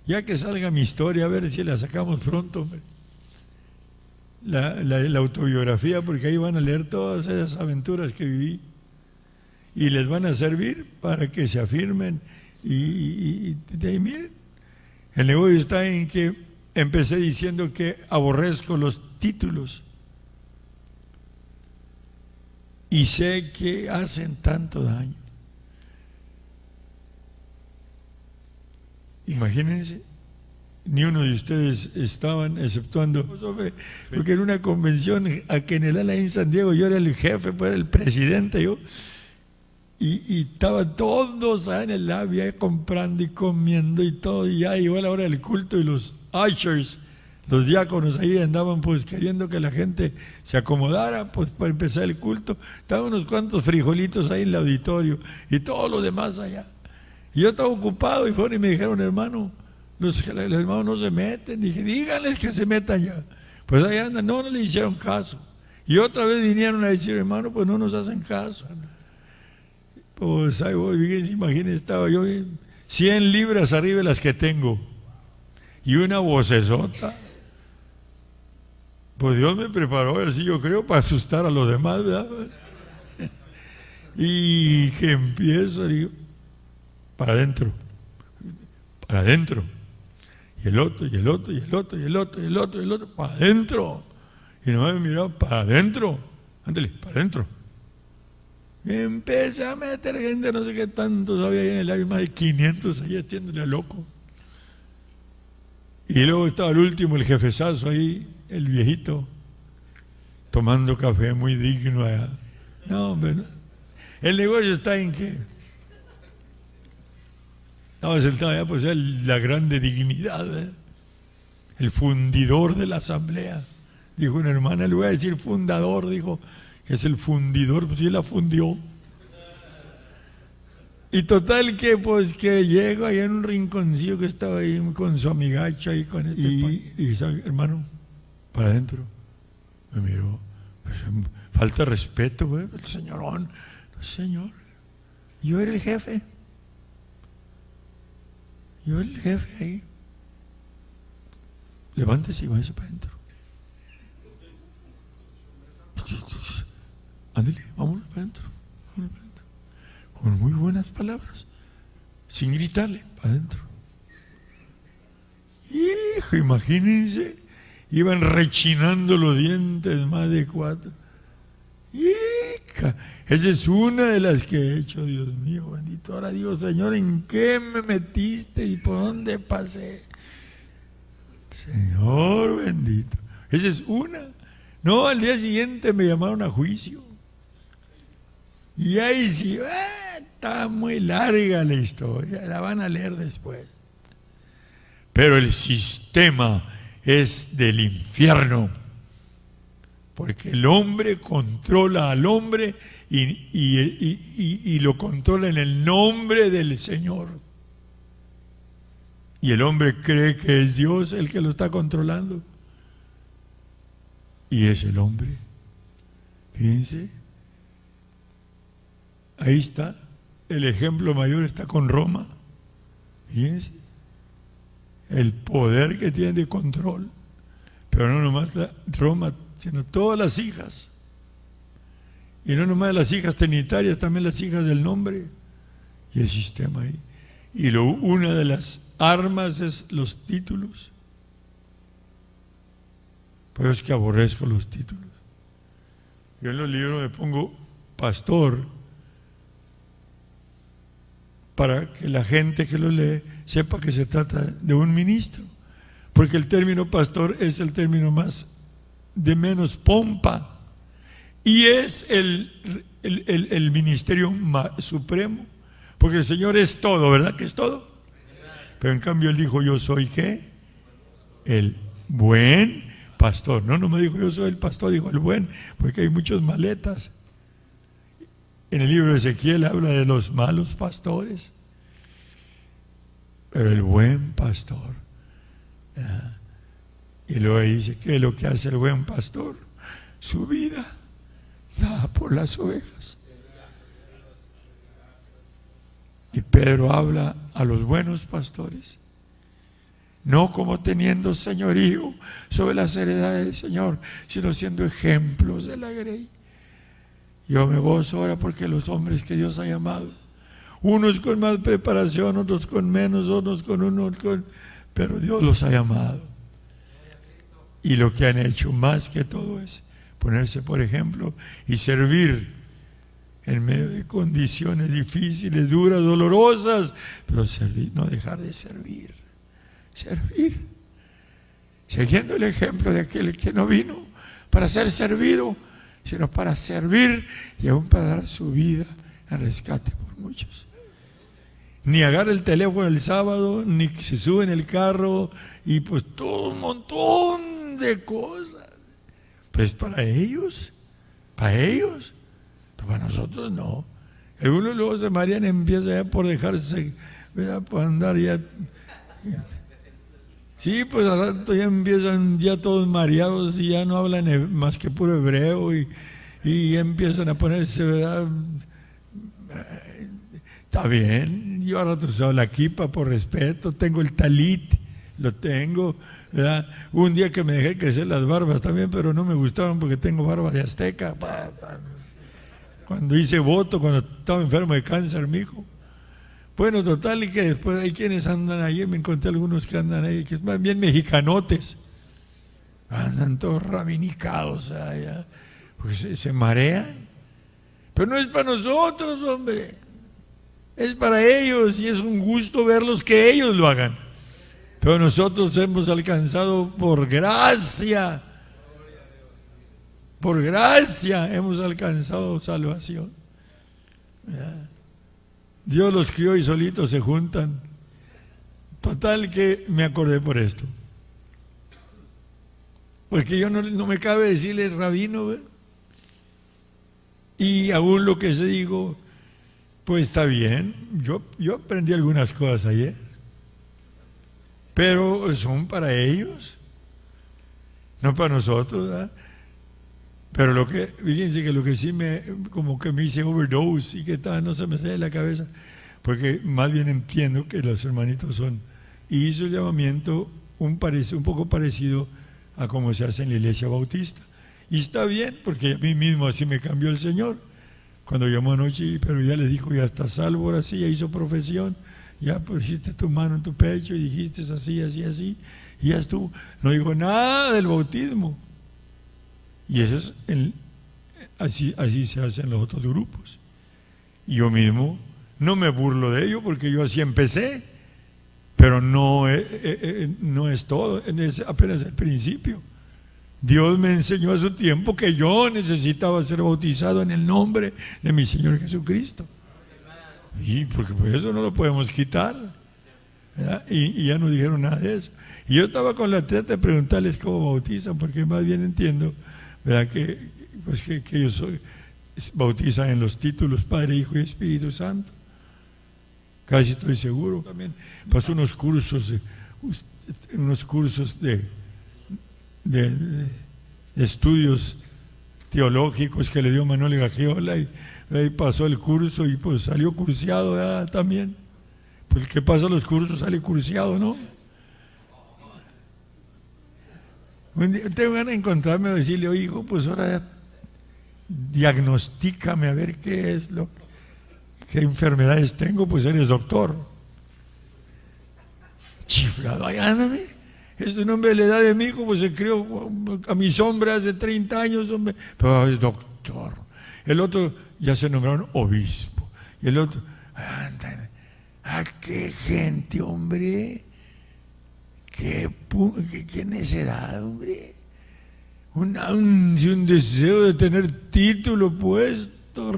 Ya que salga mi historia, a ver si la sacamos pronto. La, autobiografía porque ahí van a leer todas esas aventuras que viví y les van a servir para que se afirmen y, miren, el negocio está en que empecé diciendo que aborrezco los títulos y sé que hacen tanto daño. Imagínense ni uno de ustedes estaban, exceptuando, porque en una convención a que en el ala en San Diego yo era el jefe, pues era el presidente y, y estaban todos en el labia comprando y comiendo y todo, y ya llegó la hora del culto y los ushers, los diáconos ahí andaban pues queriendo que la gente se acomodara pues para empezar el culto, estaban unos cuantos frijolitos ahí en el auditorio y todos los demás allá. Y yo estaba ocupado y fueron y me dijeron, hermano, los, hermanos no se meten. Dije, díganles que se metan ya. Pues ahí andan, no, no le hicieron caso. Y otra vez vinieron a decir, hermano, pues no nos hacen caso. Pues ahí imagínense, estaba yo 100 libras arriba de las que tengo. Y una vocesota. Pues Dios me preparó así, yo creo, para asustar a los demás, ¿verdad? Y que empiezo, digo, para adentro, para adentro y el otro, y el otro, y el otro, y el otro, y el otro, y el otro, para adentro. Y no me miraba para adentro. Ándale, para adentro. Y empecé a meter gente, no sé qué tantos había ahí en el labio, más de 500 ahí haciéndole a loco. Y luego estaba el último, el jefezazo ahí, el viejito, tomando café muy digno allá. No, pero el negocio está en que estaba sentado allá, pues la grande dignidad, ¿eh? el fundidor de la asamblea. Dijo una hermana, le voy a decir fundador, dijo, que es el fundidor, pues sí la fundió. Y total que pues que llego ahí en un rinconcillo que estaba ahí con su amigacha y con este y, y hermano, para adentro. Me miró, pues, falta respeto, güey, el señorón. señor, yo era el jefe. Yo el jefe ahí. Levántese y váyase para adentro. Ándale, vámonos para adentro. Vámonos para adentro. Con muy buenas palabras. Sin gritarle, para adentro. Hijo, imagínense, iban rechinando los dientes más de cuatro. Hija, esa es una de las que he hecho, Dios mío, bendito. Ahora digo, Señor, ¿en qué me metiste y por dónde pasé? Señor bendito. Esa es una. No, al día siguiente me llamaron a juicio. Y ahí sí, eh, está muy larga la historia, la van a leer después. Pero el sistema es del infierno, porque el hombre controla al hombre y, y, lo controla en el nombre del Señor. Y el hombre cree que es Dios el que lo está controlando. Y es el hombre. Fíjense. Ahí está. El ejemplo mayor está con Roma. Fíjense. El poder que tiene de control. Pero no nomás Roma, sino todas las hijas. Y no nomás las hijas trinitarias, también las hijas del nombre. Y el sistema ahí. Y lo, una de las armas es los títulos. Pero es que aborrezco los títulos. Yo en los libros me pongo pastor para que la gente que lo lee sepa que se trata de un ministro. Porque el término pastor es el término más de menos pompa y es el, el, ministerio supremo, porque el Señor es todo, ¿verdad que es todo? Pero en cambio Él dijo, yo soy qué? El buen pastor. No, no me dijo yo soy el pastor, dijo el buen, porque hay muchas maletas. En el libro de Ezequiel habla de los malos pastores, pero el buen pastor. Y luego dice, ¿qué es lo que hace el buen pastor? Su vida da por las ovejas. Y Pedro habla a los buenos pastores, no como teniendo señorío sobre las heredades del Señor, sino siendo ejemplos de la grey. Yo me gozo ahora porque los hombres que Dios ha llamado, unos con más preparación, otros con menos, otros con uno, con, pero Dios los ha llamado. Y lo que han hecho más que todo es ponerse, por ejemplo, y servir en medio de condiciones difíciles, duras, dolorosas, pero servir, no dejar de servir, servir, siguiendo el ejemplo de aquel que no vino para ser servido, sino para servir y aún para dar su vida en rescate por muchos. Ni agarra el teléfono el sábado, ni se sube en el carro y pues todo un montón de cosas. Pues para ellos, para ellos, pero para nosotros no. Algunos luego se marían empieza ya por dejarse, por andar ya. Sí, pues rato ya empiezan ya todos mareados y ya no hablan más que puro hebreo y, y empiezan a ponerse, ¿verdad? Está bien, yo ahora usado la kipa por respeto, tengo el talit, lo tengo, un día que me dejé crecer las barbas también, pero no me gustaban porque tengo barba de azteca. Cuando hice voto, cuando estaba enfermo de cáncer, mi hijo. Bueno, total, y que después hay quienes andan ahí, me encontré algunos que andan ahí, que es más bien mexicanotes. Andan todos rabinicados allá, porque se, se marean. Pero no es para nosotros, hombre. Es para ellos y es un gusto verlos que ellos lo hagan. Pero nosotros hemos alcanzado por gracia, por gracia hemos alcanzado salvación. Dios los crió y solitos se juntan. Total que me acordé por esto. Porque yo no, me cabe decirle rabino. Y aún lo que se digo, pues está bien. Yo, yo aprendí algunas cosas ayer pero son para ellos, no para nosotros. Pero lo que, fíjense que lo que sí me, como que me hice overdose y que tal, no se me sale de la cabeza, porque más bien entiendo que los hermanitos son. Y hizo el llamamiento un, un poco parecido a como se hace en la iglesia bautista. Y está bien, porque a mí mismo así me cambió el Señor. Cuando llamó anoche, pero ya le dijo, ya está salvo, ahora sí, ya hizo profesión ya pusiste tu mano en tu pecho y dijiste así, así, así, y ya estuvo. No dijo nada del bautismo. Y eso es el, así, así se hacen los otros grupos. Yo mismo no me burlo de ello porque yo así empecé, pero no, eh, eh, eh, no es todo, es apenas el principio. Dios me enseñó a su tiempo que yo necesitaba ser bautizado en el nombre de mi Señor Jesucristo. Y porque por eso no lo podemos quitar. Y, ya no dijeron nada de eso. Y yo estaba con la teta de preguntarles cómo bautizan, porque más bien entiendo ¿verdad? Que, pues que, que ellos bautizan en los títulos Padre, Hijo y Espíritu Santo. Casi estoy seguro. También pasó unos cursos, unos cursos de, de, estudios teológicos que le dio Manuel Gagiola y ahí pasó el curso y pues salió cursiado también. Pues que pasa los cursos sale cursiado, ¿no? Tengo ganas de encontrarme y decirle, hijo, pues ahora diagnostícame a ver qué es lo qué enfermedades tengo, pues eres doctor. Chiflado, ay, ándame. Es un hombre de la edad de mi hijo, pues se crió a mi sombra hace 30 años, hombre. Pero es doctor. El otro ya se nombraron obispo. Y el otro, ándame. ¿A qué gente, hombre? ¿Qué, qué, necedad, hombre? Un ansia, un deseo de tener título puesto.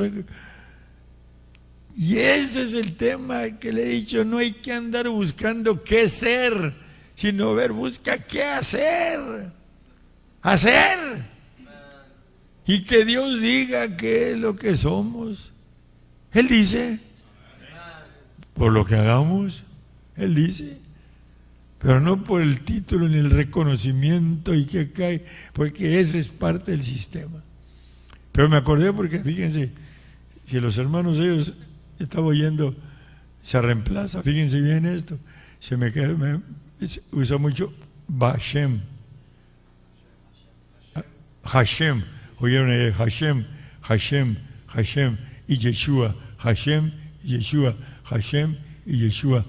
Y ese es el tema que le he dicho, no hay que andar buscando qué ser, sino ver, busca qué hacer. Hacer. Y que Dios diga qué es lo que somos. Él dice, por lo que hagamos, Él dice pero no por el título ni el reconocimiento y que cae, porque ese es parte del sistema. Pero me acordé porque fíjense, si los hermanos ellos estaban oyendo, se reemplaza, fíjense bien esto, se me queda, usa mucho Bashem, Hashem, oyeron ahí, Hashem, Hashem, Hashem y Yeshua, Hashem y Yeshua, Hashem y Yeshua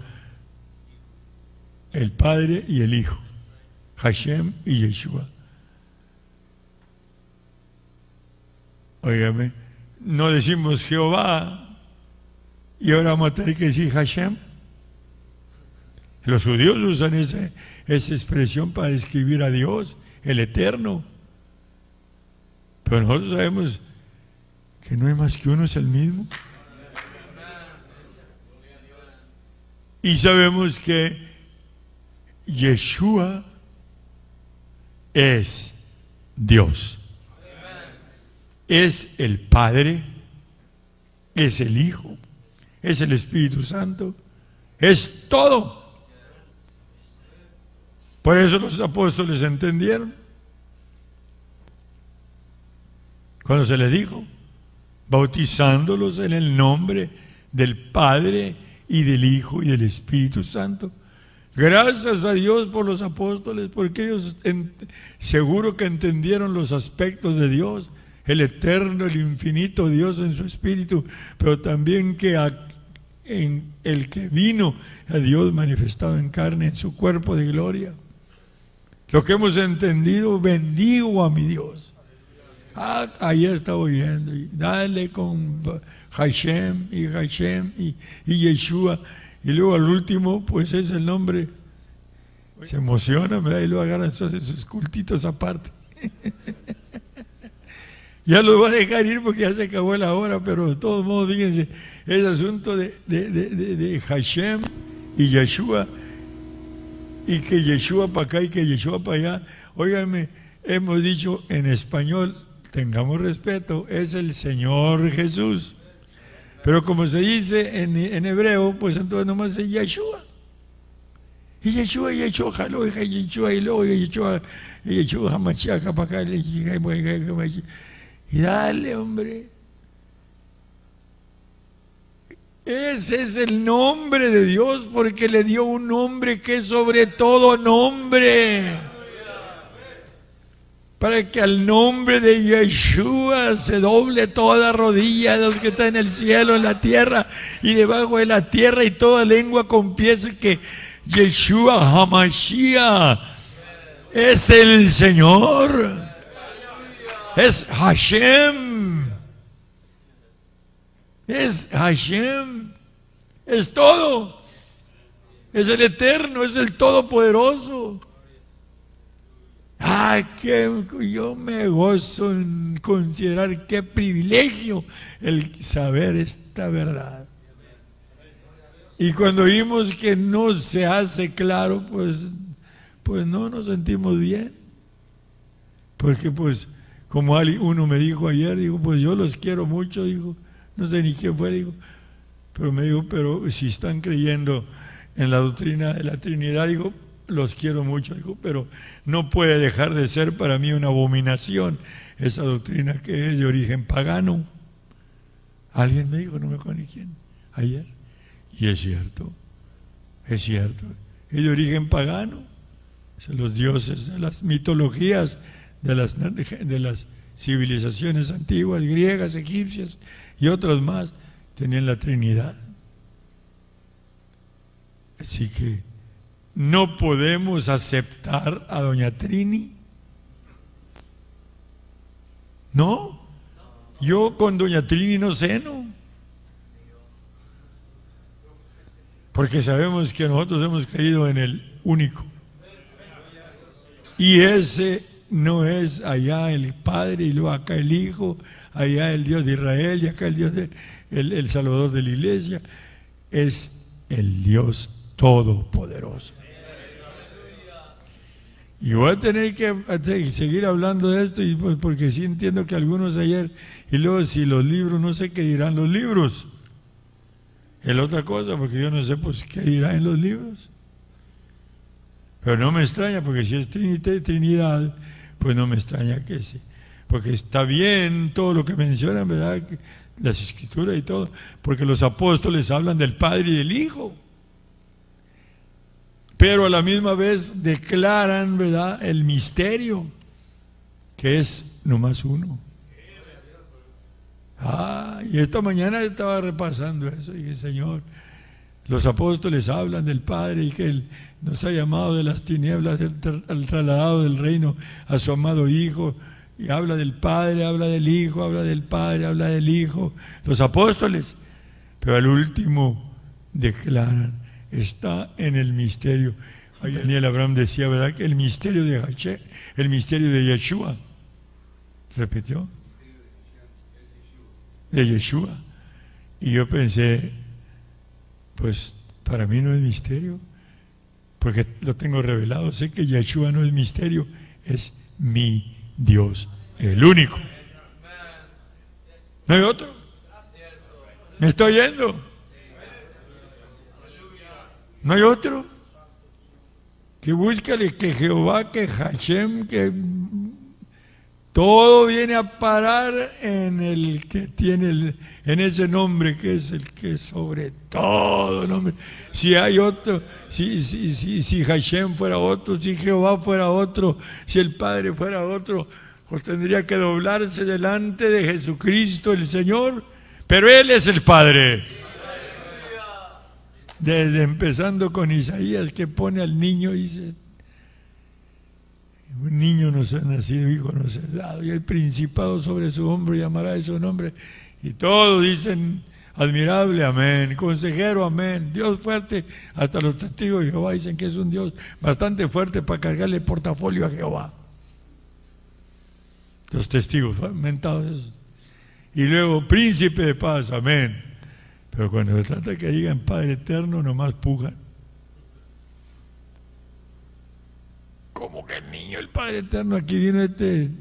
el Padre y el Hijo, Hashem y Yeshua. Óigame, no decimos Jehová y ahora vamos a tener que decir Hashem. Los judíos usan esa, esa expresión para describir a Dios, el Eterno. Pero nosotros sabemos que no hay más que uno, es el mismo. Y sabemos que Yeshua es Dios. Es el Padre, es el Hijo, es el Espíritu Santo, es todo. Por eso los apóstoles entendieron. Cuando se les dijo, bautizándolos en el nombre del Padre y del Hijo y del Espíritu Santo. Gracias a Dios por los apóstoles, porque ellos seguro que entendieron los aspectos de Dios, el eterno, el infinito Dios en su espíritu, pero también que en el que vino a Dios manifestado en carne, en su cuerpo de gloria. Lo que hemos entendido, bendigo a mi Dios. Ah, ayer estaba oyendo, dale con Hashem y Hashem y, y Yeshua. Y luego al último, pues es el nombre. Se emociona, ¿verdad? Y luego agarra sus cultitos aparte. ya lo va a dejar ir porque ya se acabó la hora, pero de todos modos, fíjense, es asunto de, de, Hashem y Yeshua, y que Yeshua para acá y que Yeshua para allá. Óigame, hemos dicho en español, tengamos respeto, es el Señor Jesús. Pero como se dice en, hebreo, pues entonces nomás es Yeshua. Y Yeshua, Yeshua, jalo, y Yeshua, luego Yeshua, Yeshua, Hamachiach, acá, y dale, hombre. Ese es el nombre de Dios porque le dio un nombre que es sobre todo nombre para que al nombre de Yeshua se doble toda rodilla de los que están en el cielo, en la tierra y debajo de la tierra y toda lengua confiese que Yeshua Hamashiach es el Señor. Es Hashem. Es Hashem. Es todo. Es el eterno, es el todopoderoso. Que yo me gozo en considerar qué privilegio el saber esta verdad. Y cuando vimos que no se hace claro, pues, pues no nos sentimos bien. Porque pues, como uno me dijo ayer, dijo, pues yo los quiero mucho, dijo, no sé ni quién fue, dijo, pero me dijo, pero si están creyendo en la doctrina de la Trinidad, dijo, los quiero mucho, dijo, pero no puede dejar de ser para mí una abominación esa doctrina que es de origen pagano. Alguien me dijo, no me acuerdo ni quién, ayer. Y es cierto, es cierto. Es de origen pagano. Los dioses de las mitologías de las, de las civilizaciones antiguas, griegas, egipcias y otras más, tenían la Trinidad. Así que no podemos aceptar a doña Trini. No, yo con doña Trini no ceno. Porque sabemos que nosotros hemos creído en el único. Y ese no es allá el Padre y luego acá el Hijo, allá el Dios de Israel y acá el Dios de, el Salvador de la Iglesia. Es el Dios Todopoderoso. Y voy a tener que seguir hablando de esto y pues, porque sí entiendo que algunos ayer, y luego si los libros, no sé qué dirán los libros. Es otra cosa, porque yo no sé pues qué dirán en los libros. Pero no me extraña, porque si es Trinidad, Trinidad, pues no me extraña que sí. Porque está bien todo lo que mencionan, ¿verdad? Las escrituras y todo, porque los apóstoles hablan del Padre y del Hijo pero a la misma vez declaran, ¿verdad?, el misterio, que es nomás uno. Ah, y esta mañana estaba repasando eso y dije, Señor, los apóstoles hablan del Padre y que Él nos ha llamado de las tinieblas al trasladado del reino a su amado Hijo. Y habla del Padre, habla del Hijo, habla del Padre, habla del Hijo. Los apóstoles. Pero al último declaran está en el misterio. Daniel Abraham decía, ¿verdad? Que el misterio de Haché, el misterio de Yeshua. ¿Repitió? De Yeshua. Y yo pensé, pues para mí no es misterio, porque lo tengo revelado. Sé que Yeshua no es misterio, es mi Dios, el único. ¿No hay otro? ¿Me estoy yendo? ¿No hay otro? Que búscale que Jehová, que Hashem, que todo viene a parar en el que tiene el, en ese nombre que es el que sobre todo nombre. Si hay otro, si, si, si, si Hashem fuera otro, si Jehová fuera otro, si el Padre fuera otro, pues tendría que doblarse delante de Jesucristo el Señor, pero Él es el Padre desde empezando con Isaías que pone al niño y dice, un niño nos ha nacido, hijo nos ha dado, y el principado sobre su hombro llamará de su nombre. Y todos dicen, admirable, amén, consejero, amén, Dios fuerte, hasta los testigos de Jehová dicen que es un Dios bastante fuerte para cargarle el portafolio a Jehová. Los testigos, mentados eso. Y luego, príncipe de paz, amén. Pero cuando se trata que digan Padre Eterno, nomás pujan. Como que el niño, el Padre Eterno, aquí vino este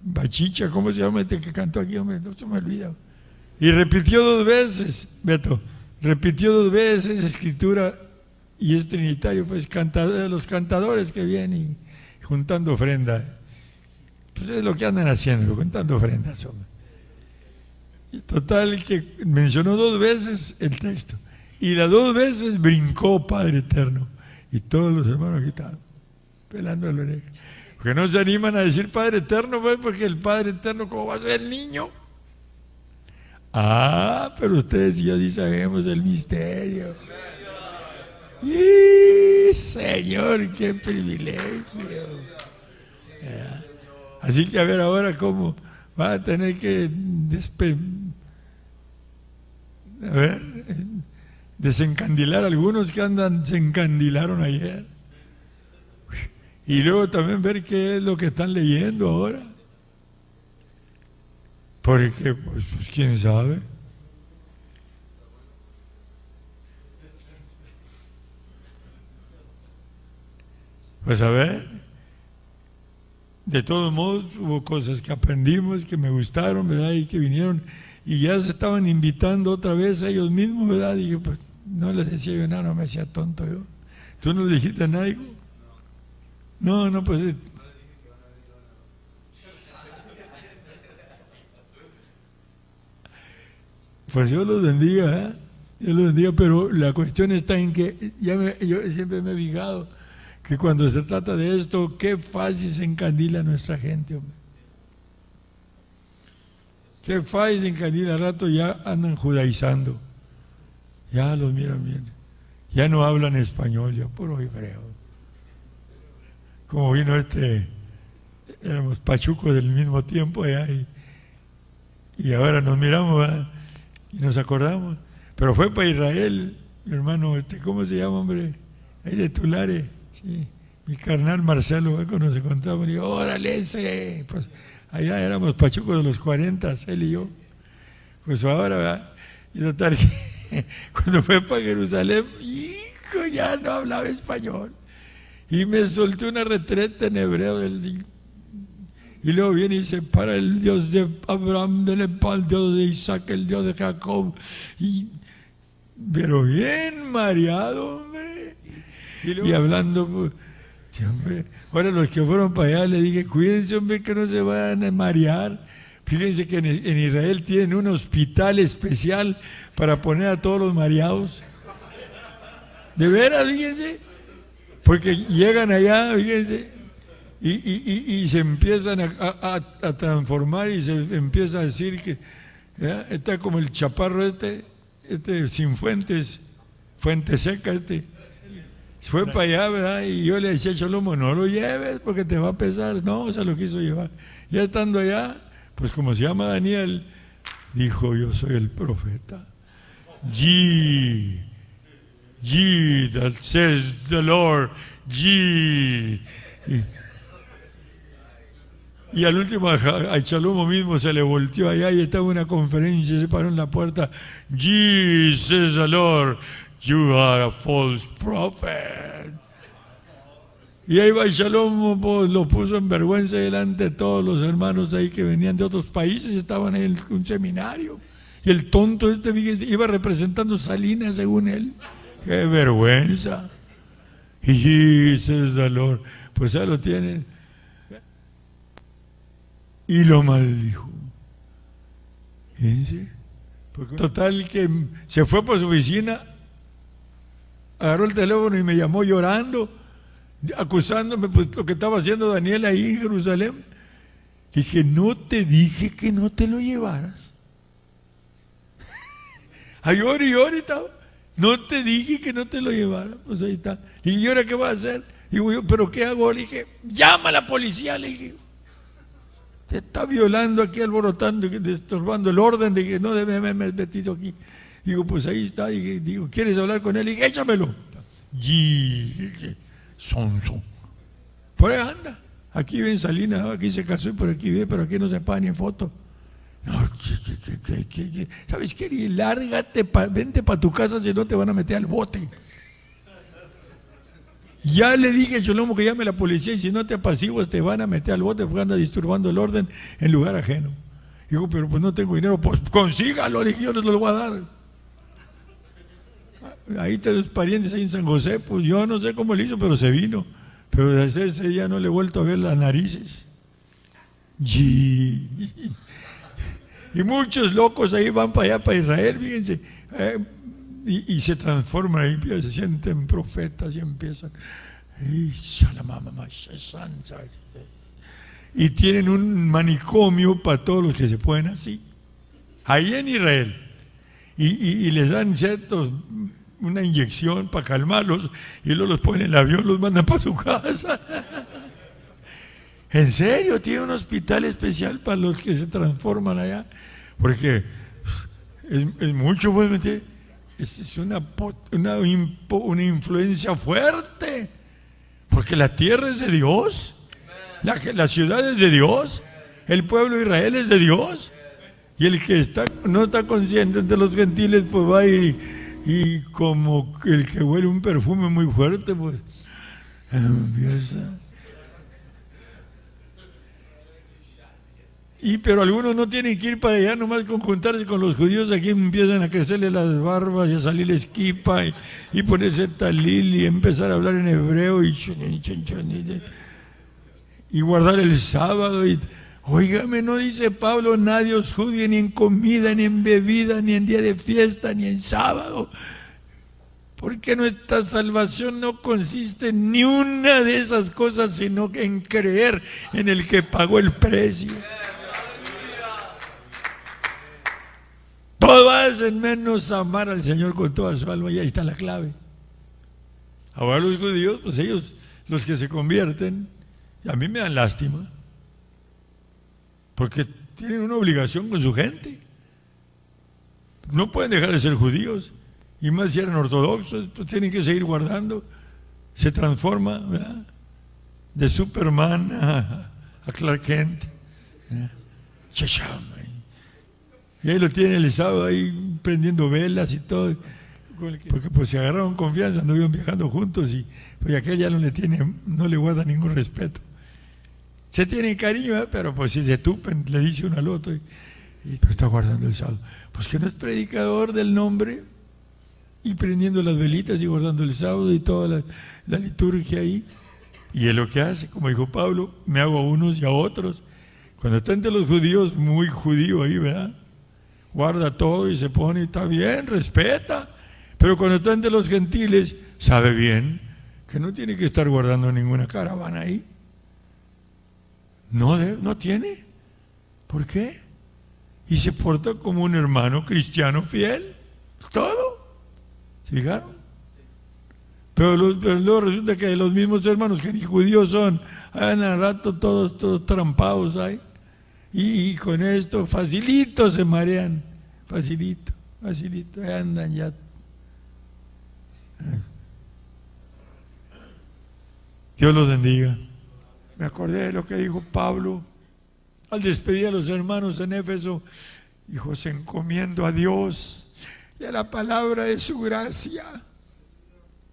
Bachicha, ¿cómo se llama este que cantó aquí? Hombre, no se me olvida. Y repitió dos veces, Beto, repitió dos veces escritura y es trinitario, pues los cantadores que vienen juntando ofrenda. Pues es lo que andan haciendo, juntando ofrendas. Hombre. Total, que mencionó dos veces el texto. Y las dos veces brincó Padre Eterno. Y todos los hermanos aquí estaban pelando la oreja. Porque no se animan a decir Padre Eterno, pues, porque el Padre Eterno, ¿cómo va a ser el niño? Ah, pero ustedes y yo sí sabemos el misterio. Y ¡Uy, Señor, qué privilegio! Así que a ver ahora cómo va a tener que a ver, desencandilar algunos que andan, se encandilaron ayer. Y luego también ver qué es lo que están leyendo ahora. Porque, pues, pues quién sabe. Pues a ver, de todos modos hubo cosas que aprendimos, que me gustaron, ¿verdad? Y que vinieron y ya se estaban invitando otra vez a ellos mismos, ¿verdad? Y pues no les decía yo nada, no me decía tonto yo. ¿Tú no le dijiste nada? No, no, pues... Eh. Pues yo los bendiga, ¿eh? Yo los bendiga, pero la cuestión está en que ya yo siempre me he fijado que cuando se trata de esto, qué fácil se encandila nuestra gente, hombre. Qué fácil se encandila, al rato ya andan judaizando. Ya los miran bien. Ya no hablan español, ya puro hebreo. Como vino este, éramos pachucos del mismo tiempo ya y, y ahora nos miramos y nos acordamos. Pero fue para Israel, mi hermano, este, ¿cómo se llama, hombre? Ahí de Tulare. Sí, mi carnal Marcelo, cuando se contaba, dijo, órale ese, pues allá éramos pachucos de los 40, él y yo. Pues ahora, ¿verdad? y total, cuando fue para Jerusalén, hijo, ya no hablaba español. Y me soltó una retreta en hebreo del y luego viene y se para el Dios de Abraham, de Nepal, el Dios de Isaac, el Dios de Jacob. Y, pero bien mareado, hombre y, hablando, ahora los que fueron para allá le dije, cuídense, hombre, que no se vayan a marear. Fíjense que en, Israel tienen un hospital especial para poner a todos los mareados. De veras, fíjense. Porque llegan allá, fíjense, y, se empiezan a, transformar y se empieza a decir que está como el chaparro este, este sin fuentes, fuente seca este fue para allá, ¿verdad? Y yo le decía a Cholomo, no lo lleves porque te va a pesar. No, se lo quiso llevar. Ya estando allá, pues como se llama Daniel, dijo, yo soy el profeta. G, G, that says the Lord, G. Y, al último a Chalomo mismo se le volteó allá y estaba en una conferencia, se paró en la puerta, says the Lord, You are a false prophet. Y ahí va Shalom, lo puso en vergüenza delante de todos los hermanos ahí que venían de otros países, estaban en un seminario. Y el tonto este iba representando Salinas según él. ¡Qué vergüenza! Y the Lord, pues ya lo tienen. Y lo maldijo. Fíjense. Total que se fue por su oficina agarró el teléfono y me llamó llorando, acusándome por lo que estaba haciendo Daniel ahí en Jerusalén. Dije, no te dije que no te lo llevaras. Ay, y ahorita, no te dije que no te lo llevaras. Pues ahí está. ¿Y ahora qué va a hacer? Digo yo, ¿pero qué hago? Le dije, llama a la policía. Le dije, te está violando aquí, alborotando, estorbando el orden de que no debe haberme metido aquí. Digo, pues ahí está. Y digo, ¿quieres hablar con él? Y dije, échamelo. Y son, son. Por ahí anda. Aquí ven Salinas, aquí se casó y por aquí ve, pero aquí no se paga ni en foto. No, ¿qué, qué, qué, sabes qué? Lárgate, vente para tu casa si no te van a meter al bote. Ya le dije a Cholomo que llame a la policía y si no te apaciguas te van a meter al bote porque anda disturbando el orden en lugar ajeno. Digo, pero pues no tengo dinero, pues consígalo, dije yo no lo voy a dar ahí los parientes ahí en San José, pues yo no sé cómo le hizo, pero se vino. Pero desde ese día no le he vuelto a ver las narices. Y, muchos locos ahí van para allá, para Israel, fíjense, eh, y, se transforman ahí, se sienten profetas y empiezan. Y tienen un manicomio para todos los que se pueden así. Ahí en Israel. y les dan ciertos una inyección para calmarlos y luego los ponen en el avión, los mandan para su casa. en serio, tiene un hospital especial para los que se transforman allá, porque es, mucho, pues, es, una, una, una influencia fuerte, porque la tierra es de Dios, la, la ciudad es de Dios, el pueblo de Israel es de Dios. Y el que está, no está consciente de los gentiles, pues va y, y como el que huele un perfume muy fuerte, pues empieza. Y pero algunos no tienen que ir para allá nomás con juntarse con los judíos, aquí empiezan a crecerle las barbas y a salir esquipa y, ponerse talil y empezar a hablar en hebreo y, y guardar el sábado y Óigame, no dice Pablo, nadie os juzgue ni en comida, ni en bebida, ni en día de fiesta, ni en sábado. Porque nuestra salvación no consiste en ni una de esas cosas, sino en creer en el que pagó el precio. Todo es en menos amar al Señor con toda su alma y ahí está la clave. Ahora los judíos, pues ellos, los que se convierten, a mí me dan lástima porque tienen una obligación con su gente. No pueden dejar de ser judíos, y más si eran ortodoxos, pues tienen que seguir guardando. Se transforma de Superman a, Clark Kent. Y ahí lo tiene el sábado ahí prendiendo velas y todo. Porque pues se agarraron confianza, no iban viajando juntos y pues aquel ya no le tiene, no le guarda ningún respeto se tiene cariño, ¿eh? pero pues si se tupen, le dice uno al otro, y, pero está guardando el sábado. Pues que no es predicador del nombre y prendiendo las velitas y guardando el sábado y toda la, la liturgia ahí. Y es lo que hace, como dijo Pablo, me hago a unos y a otros. Cuando está entre los judíos, muy judío ahí, ¿verdad? Guarda todo y se pone, está bien, respeta. Pero cuando está entre los gentiles, sabe bien que no tiene que estar guardando ninguna caravana ahí. No, no tiene. ¿Por qué? Y se porta como un hermano cristiano fiel. Todo. ¿Se fijaron? Pero, luego resulta que los mismos hermanos que ni judíos son, andan al rato todos, todos trampados ahí. Y, y, con esto facilito se marean. Facilito, facilito. Andan ya. Dios los bendiga. Me acordé de lo que dijo Pablo al despedir a los hermanos en Éfeso. Dijo, se encomiendo a Dios y a la palabra de su gracia.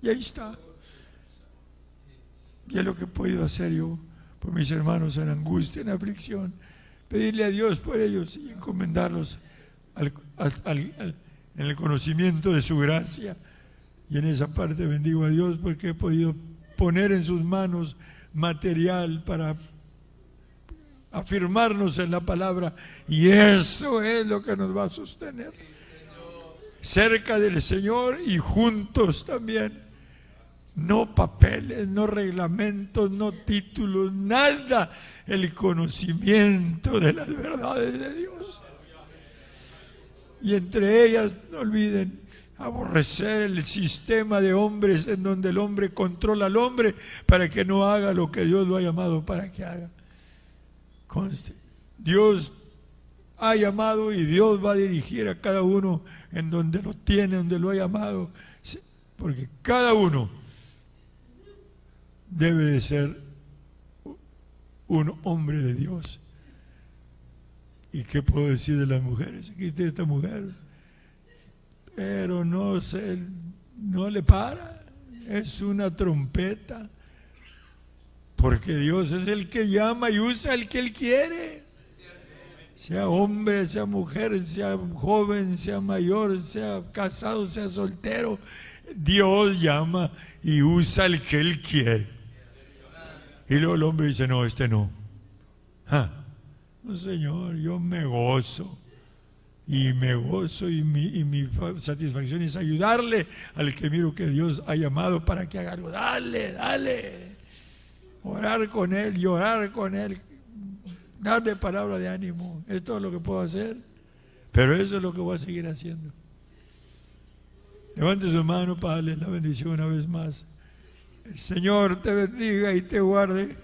Y ahí está. Y es lo que he podido hacer yo por mis hermanos en angustia, en aflicción. Pedirle a Dios por ellos y encomendarlos en el conocimiento de su gracia. Y en esa parte bendigo a Dios porque he podido poner en sus manos material para afirmarnos en la palabra y eso es lo que nos va a sostener. Cerca del Señor y juntos también. No papeles, no reglamentos, no títulos, nada. El conocimiento de las verdades de Dios. Y entre ellas, no olviden, aborrecer el sistema de hombres en donde el hombre controla al hombre para que no haga lo que Dios lo ha llamado para que haga. Conste, Dios ha llamado y Dios va a dirigir a cada uno en donde lo tiene, donde lo ha llamado, porque cada uno debe de ser un hombre de Dios. ¿Y qué puedo decir de las mujeres? Aquí está esta mujer pero no se, no le para, es una trompeta, porque Dios es el que llama y usa el que Él quiere, sea hombre, sea mujer, sea joven, sea mayor, sea casado, sea soltero, Dios llama y usa el que Él quiere. Y luego el hombre dice, no, este no. No, Señor, yo me gozo y me gozo y mi, satisfacción es ayudarle al que miro que Dios ha llamado para que haga algo. Dale, dale. Orar con Él, llorar con Él, darle palabra de ánimo. Es todo lo que puedo hacer. Pero eso es lo que voy a seguir haciendo. Levante su mano para darle la bendición una vez más. El Señor te bendiga y te guarde.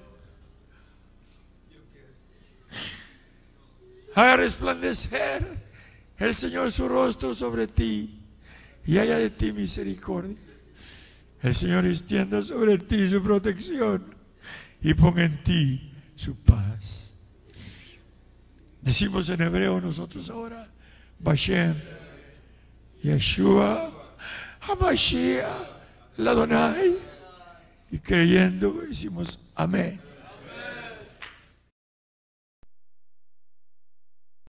Haga resplandecer el Señor su rostro sobre ti y haya de ti misericordia. El Señor extienda sobre ti su protección y ponga en ti su paz. Decimos en hebreo nosotros ahora, Bashem, Yeshua, Hamashiach, Ladonai, y creyendo decimos amén.